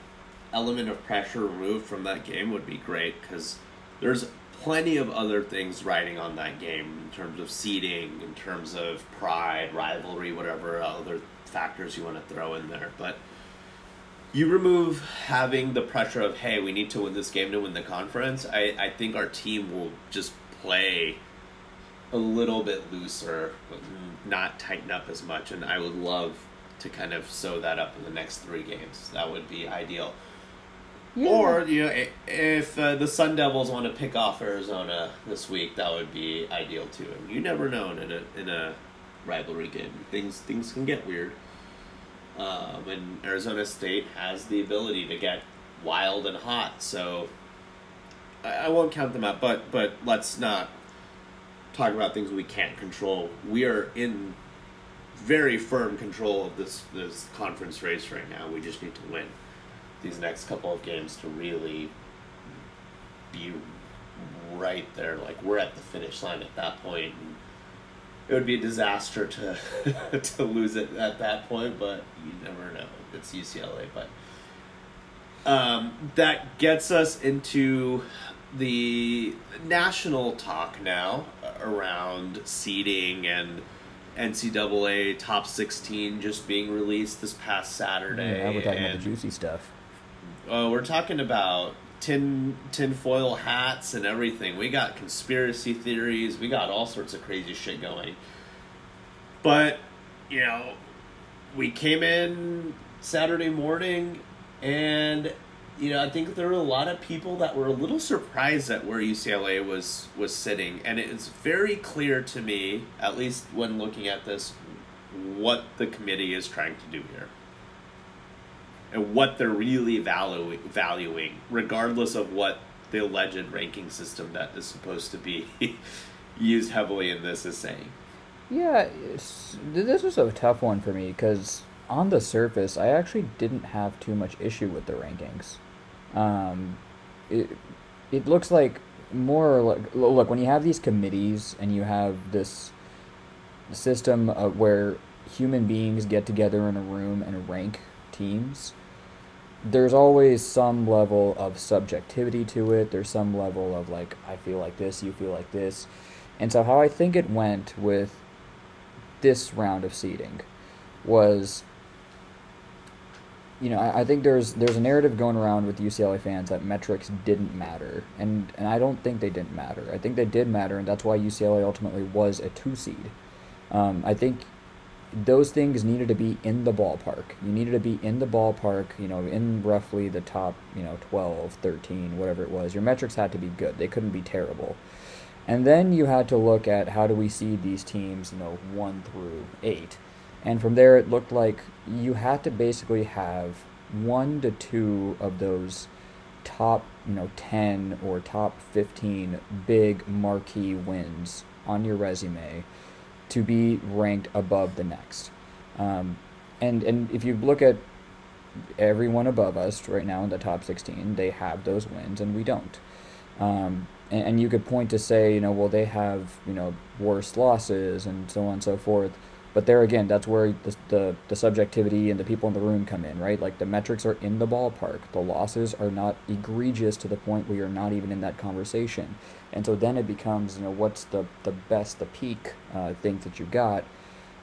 element of pressure removed from that game would be great because there's plenty of other things riding on that game in terms of seeding, in terms of pride, rivalry, whatever other factors you want to throw in there. But you remove having the pressure of, hey, we need to win this game to win the conference. I, I think our team will just play a little bit looser, not tighten up as much. And I would love to kind of sew that up in the next three games. That would be ideal. Yeah. Or you know, if uh, the Sun Devils want to pick off Arizona this week, that would be ideal too. And you never know in a in a rivalry game, things things can get weird. Um, and Arizona State has the ability to get wild and hot, so I, I won't count them out. But but let's not talk about things we can't control. We are in very firm control of this this conference race right now. We just need to win these next couple of games to really be right there. Like we're at the finish line at that point. And it would be a disaster to to lose it at that point, but you never know. It's UCLA, but um, that gets us into the national talk now around seeding and NCAA top 16 just being released this past Saturday. Yeah, we're talking about the juicy stuff. Uh, we're talking about tin tinfoil hats and everything. We got conspiracy theories. We got all sorts of crazy shit going. But you know, we came in Saturday morning, and you know, I think there were a lot of people that were a little surprised at where UCLA was was sitting, and it's very clear to me, at least when looking at this, what the committee is trying to do here and what they're really valu- valuing, regardless of what the alleged ranking system that is supposed to be used heavily in this is saying. Yeah, this was a tough one for me because on the surface, I actually didn't have too much issue with the rankings. Um, it it looks like more like look when you have these committees and you have this system where human beings get together in a room and rank teams there's always some level of subjectivity to it. There's some level of like, I feel like this, you feel like this. And so, how I think it went with this round of seeding was you know, I, I think there's there's a narrative going around with UCLA fans that metrics didn't matter, and and I don't think they didn't matter. I think they did matter, and that's why UCLA ultimately was a two seed. Um, I think those things needed to be in the ballpark. You needed to be in the ballpark, you know, in roughly the top, you know, 12, 13, whatever it was. Your metrics had to be good. They couldn't be terrible. And then you had to look at how do we see these teams, you know, 1 through 8. And from there it looked like you had to basically have one to two of those top, you know, 10 or top 15 big marquee wins on your resume to be ranked above the next. Um, and and if you look at everyone above us right now in the top 16, they have those wins and we don't. Um, and, and you could point to say, you know, well, they have, you know, worse losses and so on and so forth. But there again, that's where the, the, the subjectivity and the people in the room come in, right? Like the metrics are in the ballpark. The losses are not egregious to the point where you're not even in that conversation. And so then it becomes, you know, what's the, the best, the peak uh, things that you got.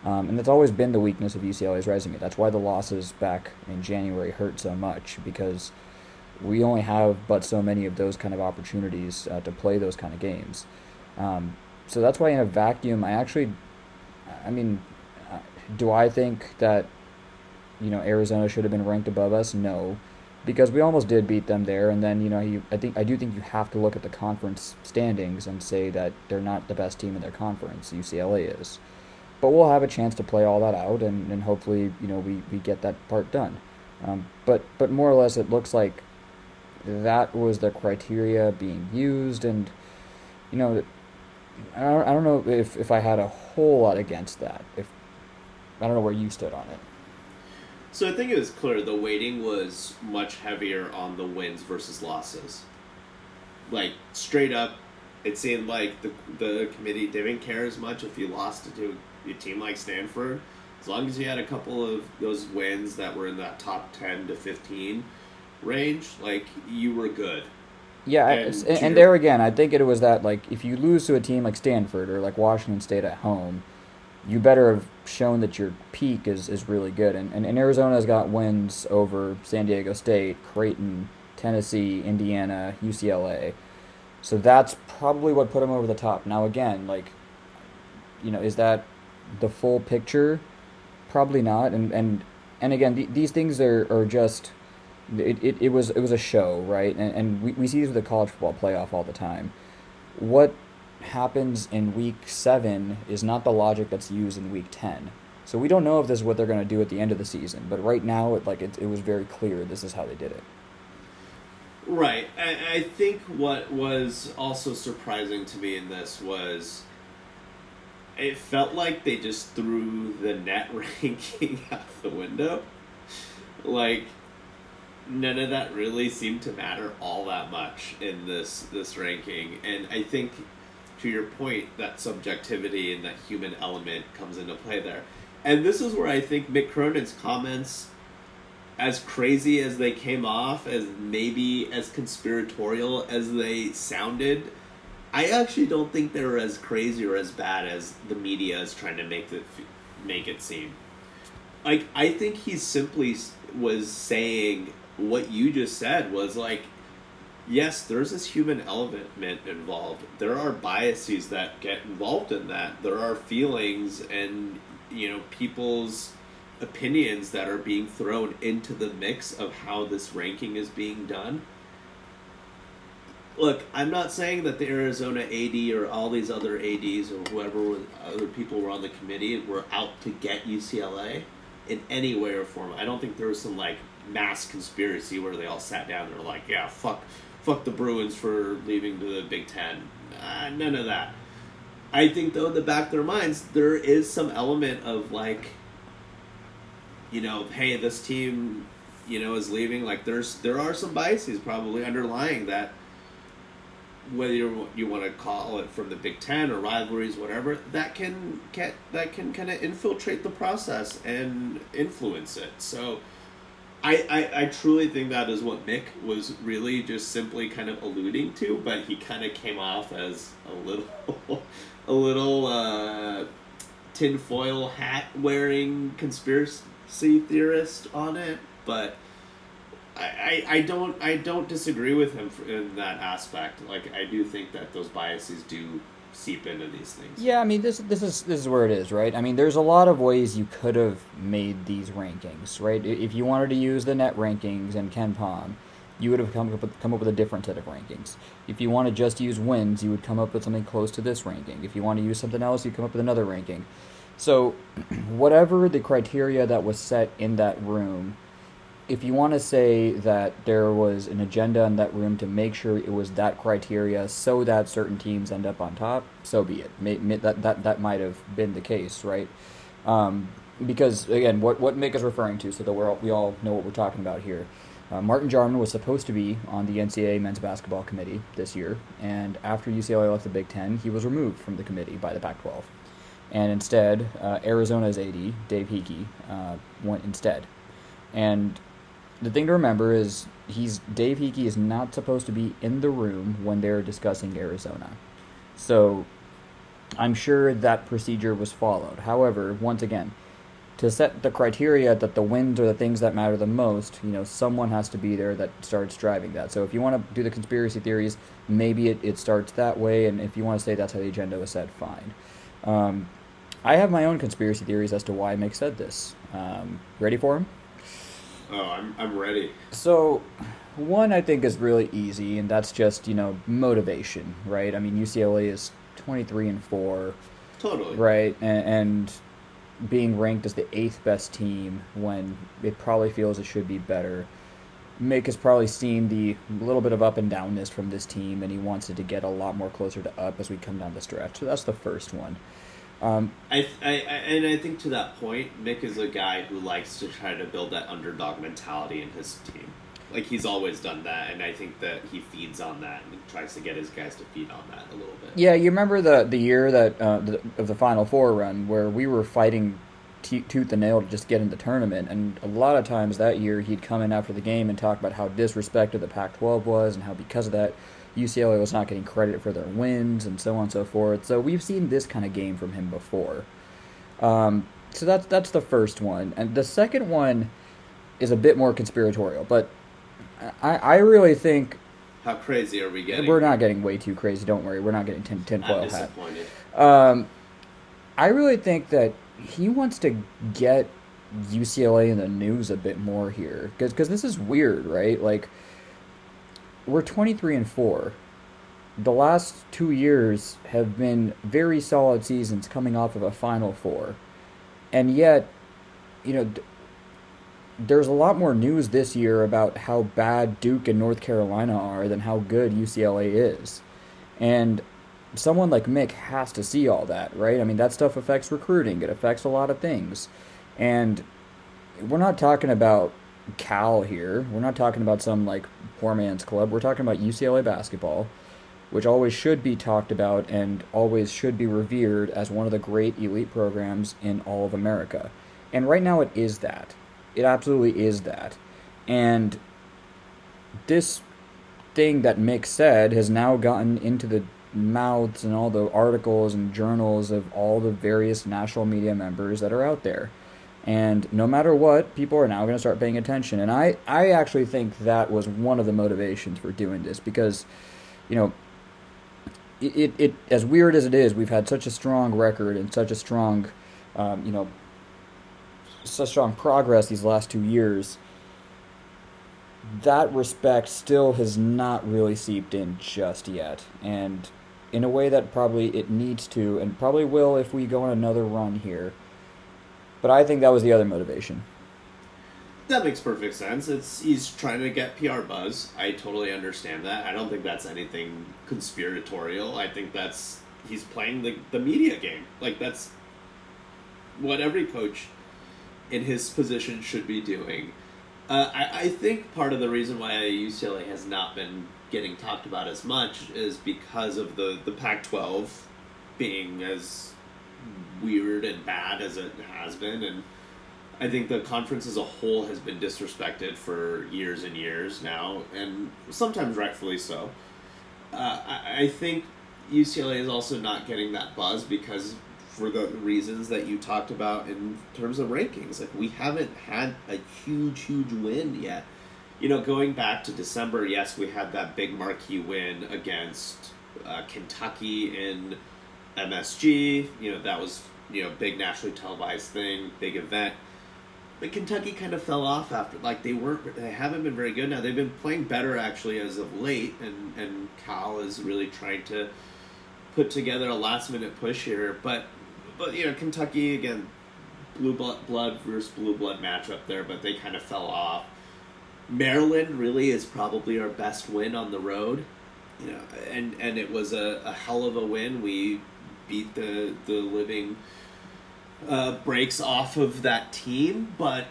Um, and that's always been the weakness of UCLA's resume. That's why the losses back in January hurt so much because we only have but so many of those kind of opportunities uh, to play those kind of games. Um, so that's why in a vacuum, I actually, I mean, do I think that you know Arizona should have been ranked above us? No, because we almost did beat them there. And then you know you, I think I do think you have to look at the conference standings and say that they're not the best team in their conference. UCLA is, but we'll have a chance to play all that out, and, and hopefully you know we, we get that part done. Um, but but more or less, it looks like that was the criteria being used, and you know. I don't, I don't know if, if I had a whole lot against that. If I don't know where you stood on it. So I think it was clear the weighting was much heavier on the wins versus losses. Like straight up, it seemed like the the committee didn't care as much if you lost to a team like Stanford, as long as you had a couple of those wins that were in that top ten to fifteen range, like you were good. Yeah, and, and, and there again, I think it was that like if you lose to a team like Stanford or like Washington State at home you better have shown that your peak is, is really good. And, and, and Arizona's got wins over San Diego State, Creighton, Tennessee, Indiana, UCLA. So that's probably what put them over the top. Now, again, like, you know, is that the full picture? Probably not. And and and again, th- these things are, are just. It, it, it was it was a show, right? And, and we, we see these with the college football playoff all the time. What happens in week seven is not the logic that's used in week 10. So we don't know if this is what they're going to do at the end of the season, but right now, it, like it, it was very clear this is how they did it. Right. I, I think what was also surprising to me in this was it felt like they just threw the net ranking out the window. Like none of that really seemed to matter all that much in this this ranking, and I think to your point, that subjectivity and that human element comes into play there. And this is where I think Mick Cronin's comments, as crazy as they came off, as maybe as conspiratorial as they sounded, I actually don't think they were as crazy or as bad as the media is trying to make it make it seem. Like I think he simply was saying what you just said was like yes, there's this human element involved. There are biases that get involved in that. There are feelings and you know people's opinions that are being thrown into the mix of how this ranking is being done. Look, I'm not saying that the Arizona AD or all these other ADs or whoever other people were on the committee were out to get UCLA in any way or form. I don't think there was some like mass conspiracy where they all sat down and were like, yeah, fuck fuck the Bruins for leaving to the Big Ten. Uh, none of that. I think though in the back of their minds there is some element of like, you know, hey, this team, you know, is leaving. Like there's there are some biases probably underlying that. Whether you you want to call it from the Big Ten or rivalries, whatever, that can get that can kind of infiltrate the process and influence it. So I, I, I truly think that is what Mick was really just simply kind of alluding to, but he kind of came off as a little, a little uh, tinfoil hat wearing conspiracy theorist on it. But I, I don't I don't disagree with him in that aspect. Like I do think that those biases do seep into these things. Yeah, I mean this this is this is where it is, right? I mean, there's a lot of ways you could have made these rankings, right? If you wanted to use the net rankings and KenPom, you would have come up with, come up with a different set of rankings. If you want to just use wins, you would come up with something close to this ranking. If you want to use something else, you come up with another ranking. So, whatever the criteria that was set in that room, if you want to say that there was an agenda in that room to make sure it was that criteria so that certain teams end up on top, so be it. May, may, that, that, that might have been the case, right? Um, because, again, what, what Mick is referring to, so that we're all, we all know what we're talking about here. Uh, Martin Jarmond was supposed to be on the NCAA men's basketball committee this year, and after UCLA left the Big Ten, he was removed from the committee by the Pac 12. And instead, uh, Arizona's AD, Dave Heeke, uh, went instead. And the thing to remember is he's Dave Heeke is not supposed to be in the room when they're discussing Arizona. So I'm sure that procedure was followed. However, once again, to set the criteria that the wins are the things that matter the most, you know, someone has to be there that starts driving that. So if you want to do the conspiracy theories, maybe it, it starts that way, and if you want to say that's how the agenda was set, fine. Um, I have my own conspiracy theories as to why Mick said this. Um, ready for them? Oh, I'm, I'm ready. So, one I think is really easy, and that's just, you know, motivation, right? I mean, UCLA is 23 and 4. Totally. Right? And, and being ranked as the eighth best team when it probably feels it should be better. Mick has probably seen the little bit of up and downness from this team, and he wants it to get a lot more closer to up as we come down the stretch. So that's the first one. Um, I, I, and I think to that point, Mick is a guy who likes to try to build that underdog mentality in his team. Like he's always done that, and I think that he feeds on that and tries to get his guys to feed on that a little bit. Yeah, you remember the the year that uh, the, of the Final Four run where we were fighting t- tooth and nail to just get in the tournament, and a lot of times that year he'd come in after the game and talk about how disrespected the Pac-12 was and how because of that UCLA was not getting credit for their wins and so on and so forth. So we've seen this kind of game from him before. Um, so that's that's the first one, and the second one is a bit more conspiratorial, but I, I really think. How crazy are we getting? We're not getting way too crazy. Don't worry. We're not getting tin, tinfoil I'm hat. Um, I really think that he wants to get UCLA in the news a bit more here because because this is weird, right? Like we're 23 and 4. The last 2 years have been very solid seasons coming off of a final four. And yet, you know, there's a lot more news this year about how bad Duke and North Carolina are than how good UCLA is. And someone like Mick has to see all that, right? I mean, that stuff affects recruiting, it affects a lot of things. And we're not talking about Cal here. We're not talking about some like poor man's club. We're talking about UCLA basketball, which always should be talked about and always should be revered as one of the great elite programs in all of America. And right now it is that. It absolutely is that. And this thing that Mick said has now gotten into the mouths and all the articles and journals of all the various national media members that are out there. And no matter what, people are now going to start paying attention. And I, I actually think that was one of the motivations for doing this because, you know, it, it, it as weird as it is, we've had such a strong record and such a strong, um, you know, such strong progress these last two years. That respect still has not really seeped in just yet. And in a way that probably it needs to, and probably will if we go on another run here but I think that was the other motivation. That makes perfect sense. It's he's trying to get PR buzz. I totally understand that. I don't think that's anything conspiratorial. I think that's he's playing the the media game. Like that's what every coach in his position should be doing. Uh, I, I think part of the reason why UCLA has not been getting talked about as much is because of the, the Pac 12 being as weird and bad as it has been, and I think the conference as a whole has been disrespected for years and years now, and sometimes rightfully so. Uh, I, I think UCLA is also not getting that buzz because for the reasons that you talked about in terms of rankings. Like we haven't had a huge, huge win yet. you know, going back to December, yes, we had that big marquee win against uh, Kentucky in MSG. You know, that was you know big nationally televised thing, big event. But Kentucky kind of fell off after, like they weren't, they haven't been very good now. They've been playing better actually as of late, and and Cal is really trying to put together a last minute push here. But but you know Kentucky again, blue blood, versus blue blood matchup there, but they kind of fell off. Maryland really is probably our best win on the road, you know, and and it was a, a hell of a win. We beat the the living uh, breaks off of that team, but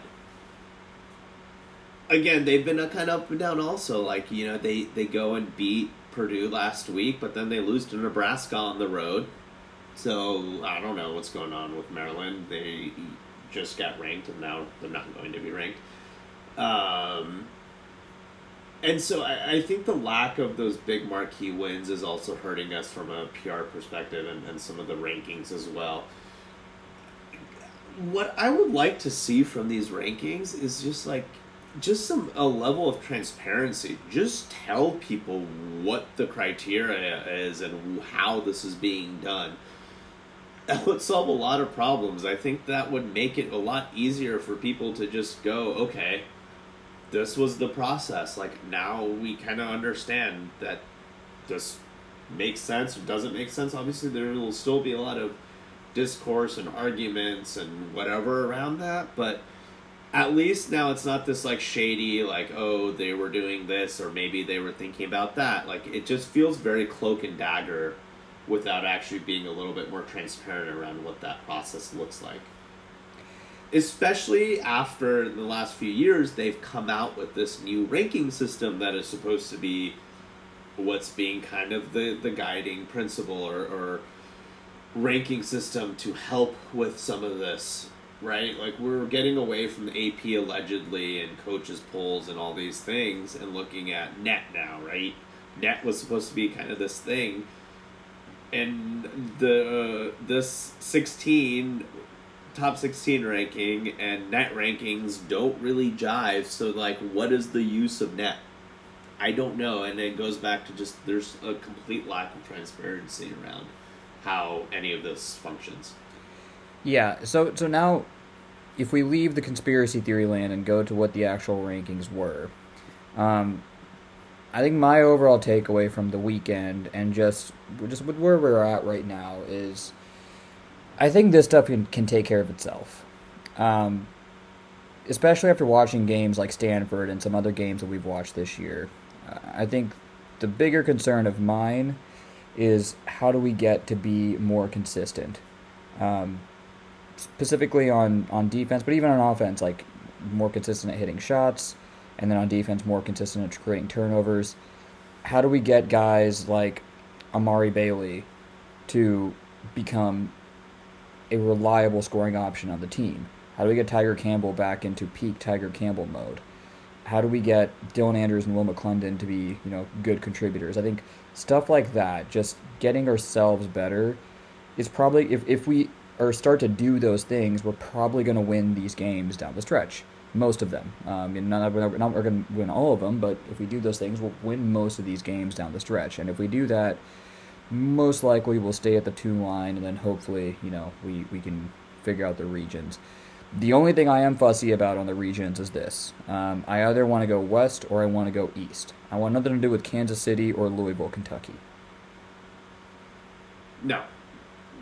again, they've been a kind of up and down. Also, like you know, they they go and beat Purdue last week, but then they lose to Nebraska on the road. So I don't know what's going on with Maryland. They just got ranked, and now they're not going to be ranked. Um, and so I, I think the lack of those big marquee wins is also hurting us from a PR perspective and, and some of the rankings as well. What I would like to see from these rankings is just like just some a level of transparency. Just tell people what the criteria is and how this is being done. That would solve a lot of problems. I think that would make it a lot easier for people to just go, okay, this was the process. Like now we kind of understand that this makes sense or doesn't make sense. Obviously, there will still be a lot of discourse and arguments and whatever around that, but at least now it's not this like shady like oh they were doing this or maybe they were thinking about that like it just feels very cloak and dagger without actually being a little bit more transparent around what that process looks like especially after the last few years they've come out with this new ranking system that is supposed to be what's being kind of the, the guiding principle or, or ranking system to help with some of this right? Like we're getting away from the AP allegedly and coaches polls and all these things and looking at net now, right? Net was supposed to be kind of this thing, and the uh, this sixteen top sixteen ranking and net rankings don't really jive. So like, what is the use of net? I don't know, and it goes back to just there's a complete lack of transparency around how any of this functions. Yeah, so so now if we leave the conspiracy theory land and go to what the actual rankings were, um, I think my overall takeaway from the weekend and just just where we're at right now is, I think this stuff can, can take care of itself. Um, especially after watching games like Stanford and some other games that we've watched this year. Uh, I think the bigger concern of mine is how do we get to be more consistent. Um, specifically on on defense, but even on offense, like more consistent at hitting shots, and then on defense, more consistent at creating turnovers. How do we get guys like Amari Bailey to become a reliable scoring option on the team? How do we get Tiger Campbell back into peak Tiger Campbell mode? How do we get Dylan Andrews and Will McClendon to be, you know, good contributors? I think stuff like that, just getting ourselves better, is probably if, if we or start to do those things, we're probably going to win these games down the stretch. Most of them. Um, and not, we're not going to win all of them, but if we do those things, we'll win most of these games down the stretch. And if we do that, most likely we'll stay at the two line, and then hopefully, you know, we, we can figure out the regions. The only thing I am fussy about on the regions is this. Um, I either want to go west or I want to go east. I want nothing to do with Kansas City or Louisville, Kentucky. No,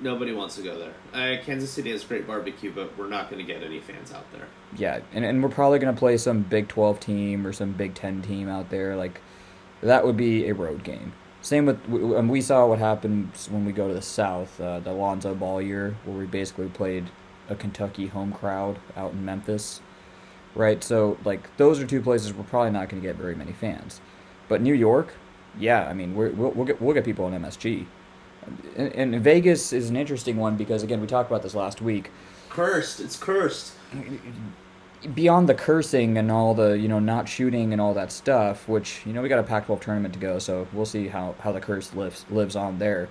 nobody wants to go there. Uh, Kansas City has great barbecue, but we're not going to get any fans out there. Yeah, and, and we're probably going to play some Big 12 team or some Big 10 team out there. Like, that would be a road game. Same with, and we saw what happened when we go to the South, uh, the Lonzo Ball year, where we basically played a Kentucky home crowd out in Memphis. Right? So, like, those are two places we're probably not going to get very many fans. But New York, yeah, I mean, we will we'll get, we'll get people in MSG and, and Vegas is an interesting one because again we talked about this last week. Cursed. It's cursed. Beyond the cursing and all the you know not shooting and all that stuff, which you know we got a Pac-12 tournament to go, so we'll see how how the curse lives lives on there.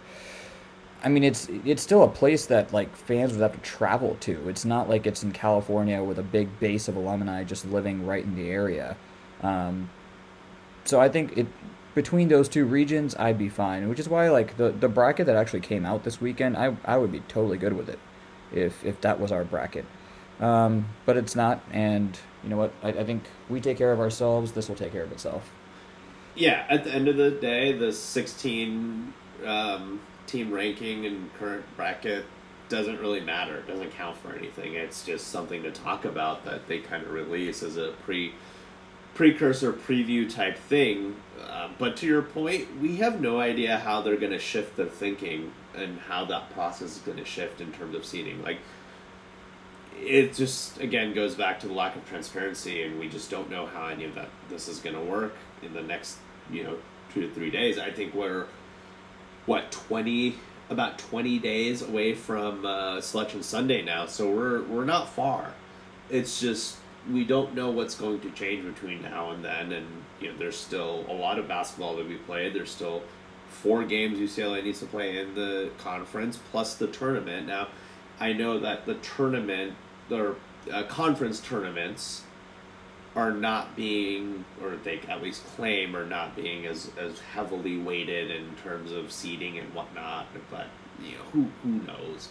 I mean, it's it's still a place that like fans would have to travel to. It's not like it's in California with a big base of alumni just living right in the area. Um, so I think it between those two regions, I'd be fine. Which is why like the the bracket that actually came out this weekend, I I would be totally good with it, if if that was our bracket. Um, but it's not, and you know what? I, I think we take care of ourselves. This will take care of itself. Yeah, at the end of the day, the 16 um, team ranking and current bracket doesn't really matter. It doesn't count for anything. It's just something to talk about that they kind of release as a pre precursor preview type thing. Uh, but to your point, we have no idea how they're going to shift their thinking and how that process is going to shift in terms of seeding. Like, it just again goes back to the lack of transparency, and we just don't know how any of that this is going to work in the next you know two to three days. I think we're what twenty about twenty days away from uh, Selection Sunday now, so we're we're not far. It's just we don't know what's going to change between now and then, and you know there's still a lot of basketball to be played. There's still four games UCLA needs to play in the conference plus the tournament. Now, I know that the tournament or uh, conference tournaments are not being, or they at least claim are not being as, as heavily weighted in terms of seeding and whatnot. But you know, who who knows?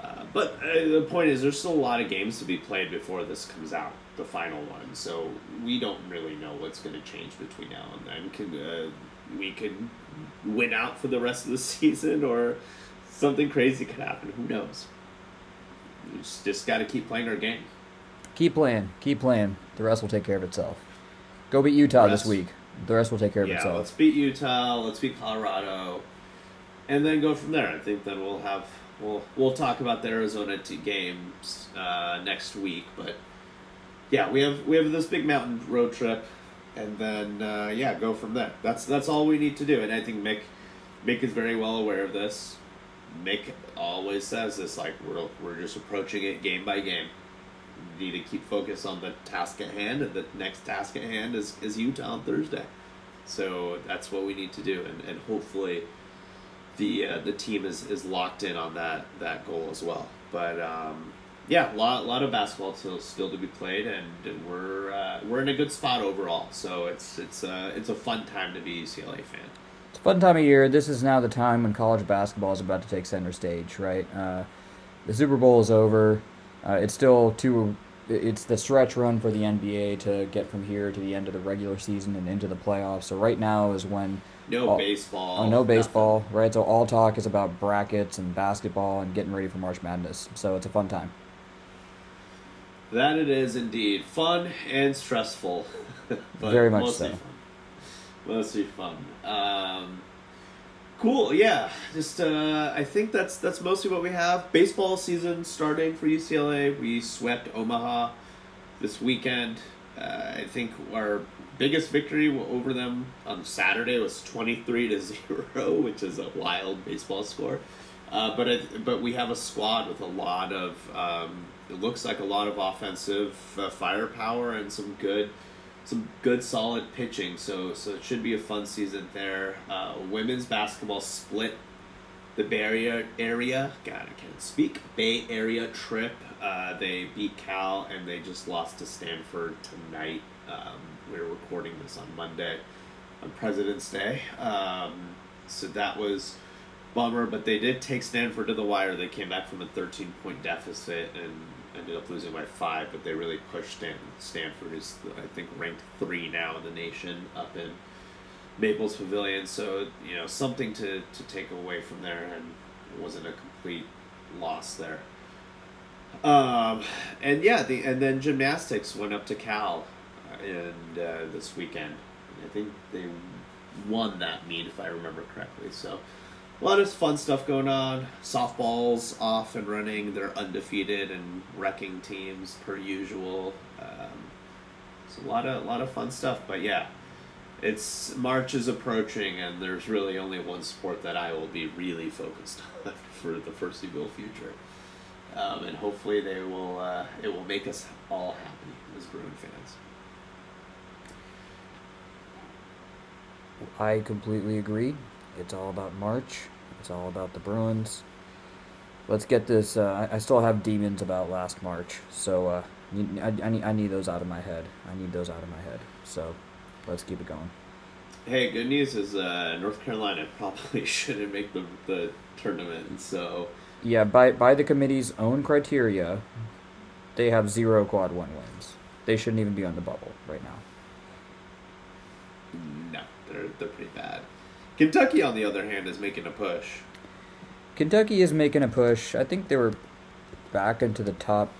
Uh, but uh, the point is, there's still a lot of games to be played before this comes out, the final one. So we don't really know what's going to change between now and then. Uh, we could win out for the rest of the season, or something crazy could happen? Who knows? We just, just got to keep playing our game. Keep playing. Keep playing. The rest will take care of itself. Go beat Utah Rest. this week. The rest will take care of yeah, itself. let's beat Utah. Let's beat Colorado, and then go from there. I think then we'll have we'll we'll talk about the Arizona t- games uh, next week. But yeah, we have we have this big mountain road trip, and then uh, yeah, go from there. That's that's all we need to do. And I think Mick Mick is very well aware of this. Mick always says this like we're we're just approaching it game by game. We need to keep focus on the task at hand, and the next task at hand is, is Utah on Thursday. So that's what we need to do, and, and hopefully the uh, the team is, is locked in on that that goal as well. But um, yeah, a lot lot of basketball still still to be played, and we're uh, we're in a good spot overall. So it's it's uh, it's a fun time to be a UCLA fan. It's a fun time of year. This is now the time when college basketball is about to take center stage, right? Uh, the Super Bowl is over. Uh, it's still too. It's the stretch run for the NBA to get from here to the end of the regular season and into the playoffs. So right now is when No all- baseball. Oh, no nothing. baseball, right? So all talk is about brackets and basketball and getting ready for March Madness. So it's a fun time. That it is indeed fun and stressful, Very much so. fun. Mostly fun. Um, cool. Yeah. Just uh, I think that's that's mostly what we have. Baseball season starting for UCLA. We swept Omaha this weekend. Uh, I think our biggest victory over them on Saturday was twenty three to zero, which is a wild baseball score. Uh, but it, but we have a squad with a lot of um, it looks like a lot of offensive uh, firepower and some good some good solid pitching. So so it should be a fun season there. Uh, women's basketball split the Bay Area. God, I can't speak. Bay Area trip. Uh, they beat Cal and they just lost to Stanford tonight. Um, we're recording this on Monday, on President's Day. Um, so that was bummer, but they did take Stanford to the wire. They came back from a 13 point deficit and ended up losing by five, but they really pushed Stan- Stanford, is I think ranked three now in the nation, up in Maples Pavilion. So you know something to to take away from there, and it wasn't a complete loss there. Um, and yeah, the and then gymnastics went up to Cal, and uh, this weekend. I think they won that meet if I remember correctly. So a lot of fun stuff going on. Softball's off and running. They're undefeated and wrecking teams per usual. Um, it's a lot of a lot of fun stuff. But yeah, it's March is approaching, and there's really only one sport that I will be really focused on for the foreseeable future. Um, and hopefully they will. Uh, it will make us all happy as Bruin fans. I completely agree. It's all about March. It's all about the Bruins. Let's get this. Uh, I still have demons about last March, so uh, I, I, need, I need those out of my head. I need those out of my head. So let's keep it going. Hey, good news is uh, North Carolina probably shouldn't make the the tournament. So Yeah, by by the committee's own criteria, they have zero quad one wins. They shouldn't even be on the bubble right now. no, they're they're pretty bad. Kentucky, on the other hand, is making a push. Kentucky is making a push. I think they were back into the top.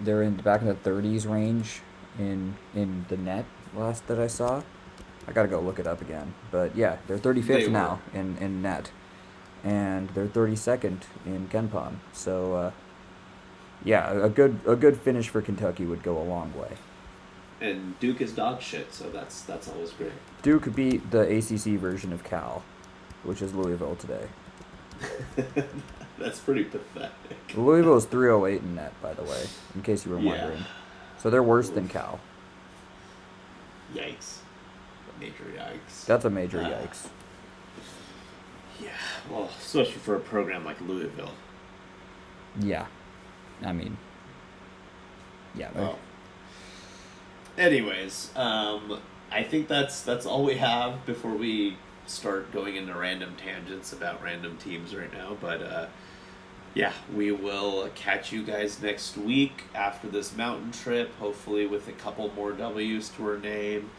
They're in back in the 30s range in in the NET last that I saw. I gotta go look it up again. But yeah, they're 35th They now in in NET, and they're 32nd in KenPom. So uh, yeah, a good a good finish for Kentucky would go a long way. And Duke is dog shit, so that's that's always great. Duke beat the ACC version of Cal, which is Louisville today. that's pretty pathetic. Louisville is 308 in NET, by the way, in case you were Yeah. wondering. So they're worse than Cal. Yikes. Major yikes. That's a major Ah. yikes. yeah, well, especially for a program like Louisville. Yeah. I mean, yeah. Well, anyways, um, I think that's that's all we have before we start going into random tangents about random teams right now. But uh, yeah, we will catch you guys next week after this mountain trip. Hopefully, with a couple more W's to our name.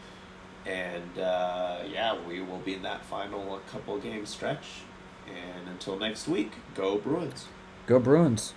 And uh, yeah, we will be in that final couple game stretch. And until next week, go Bruins. Go Bruins.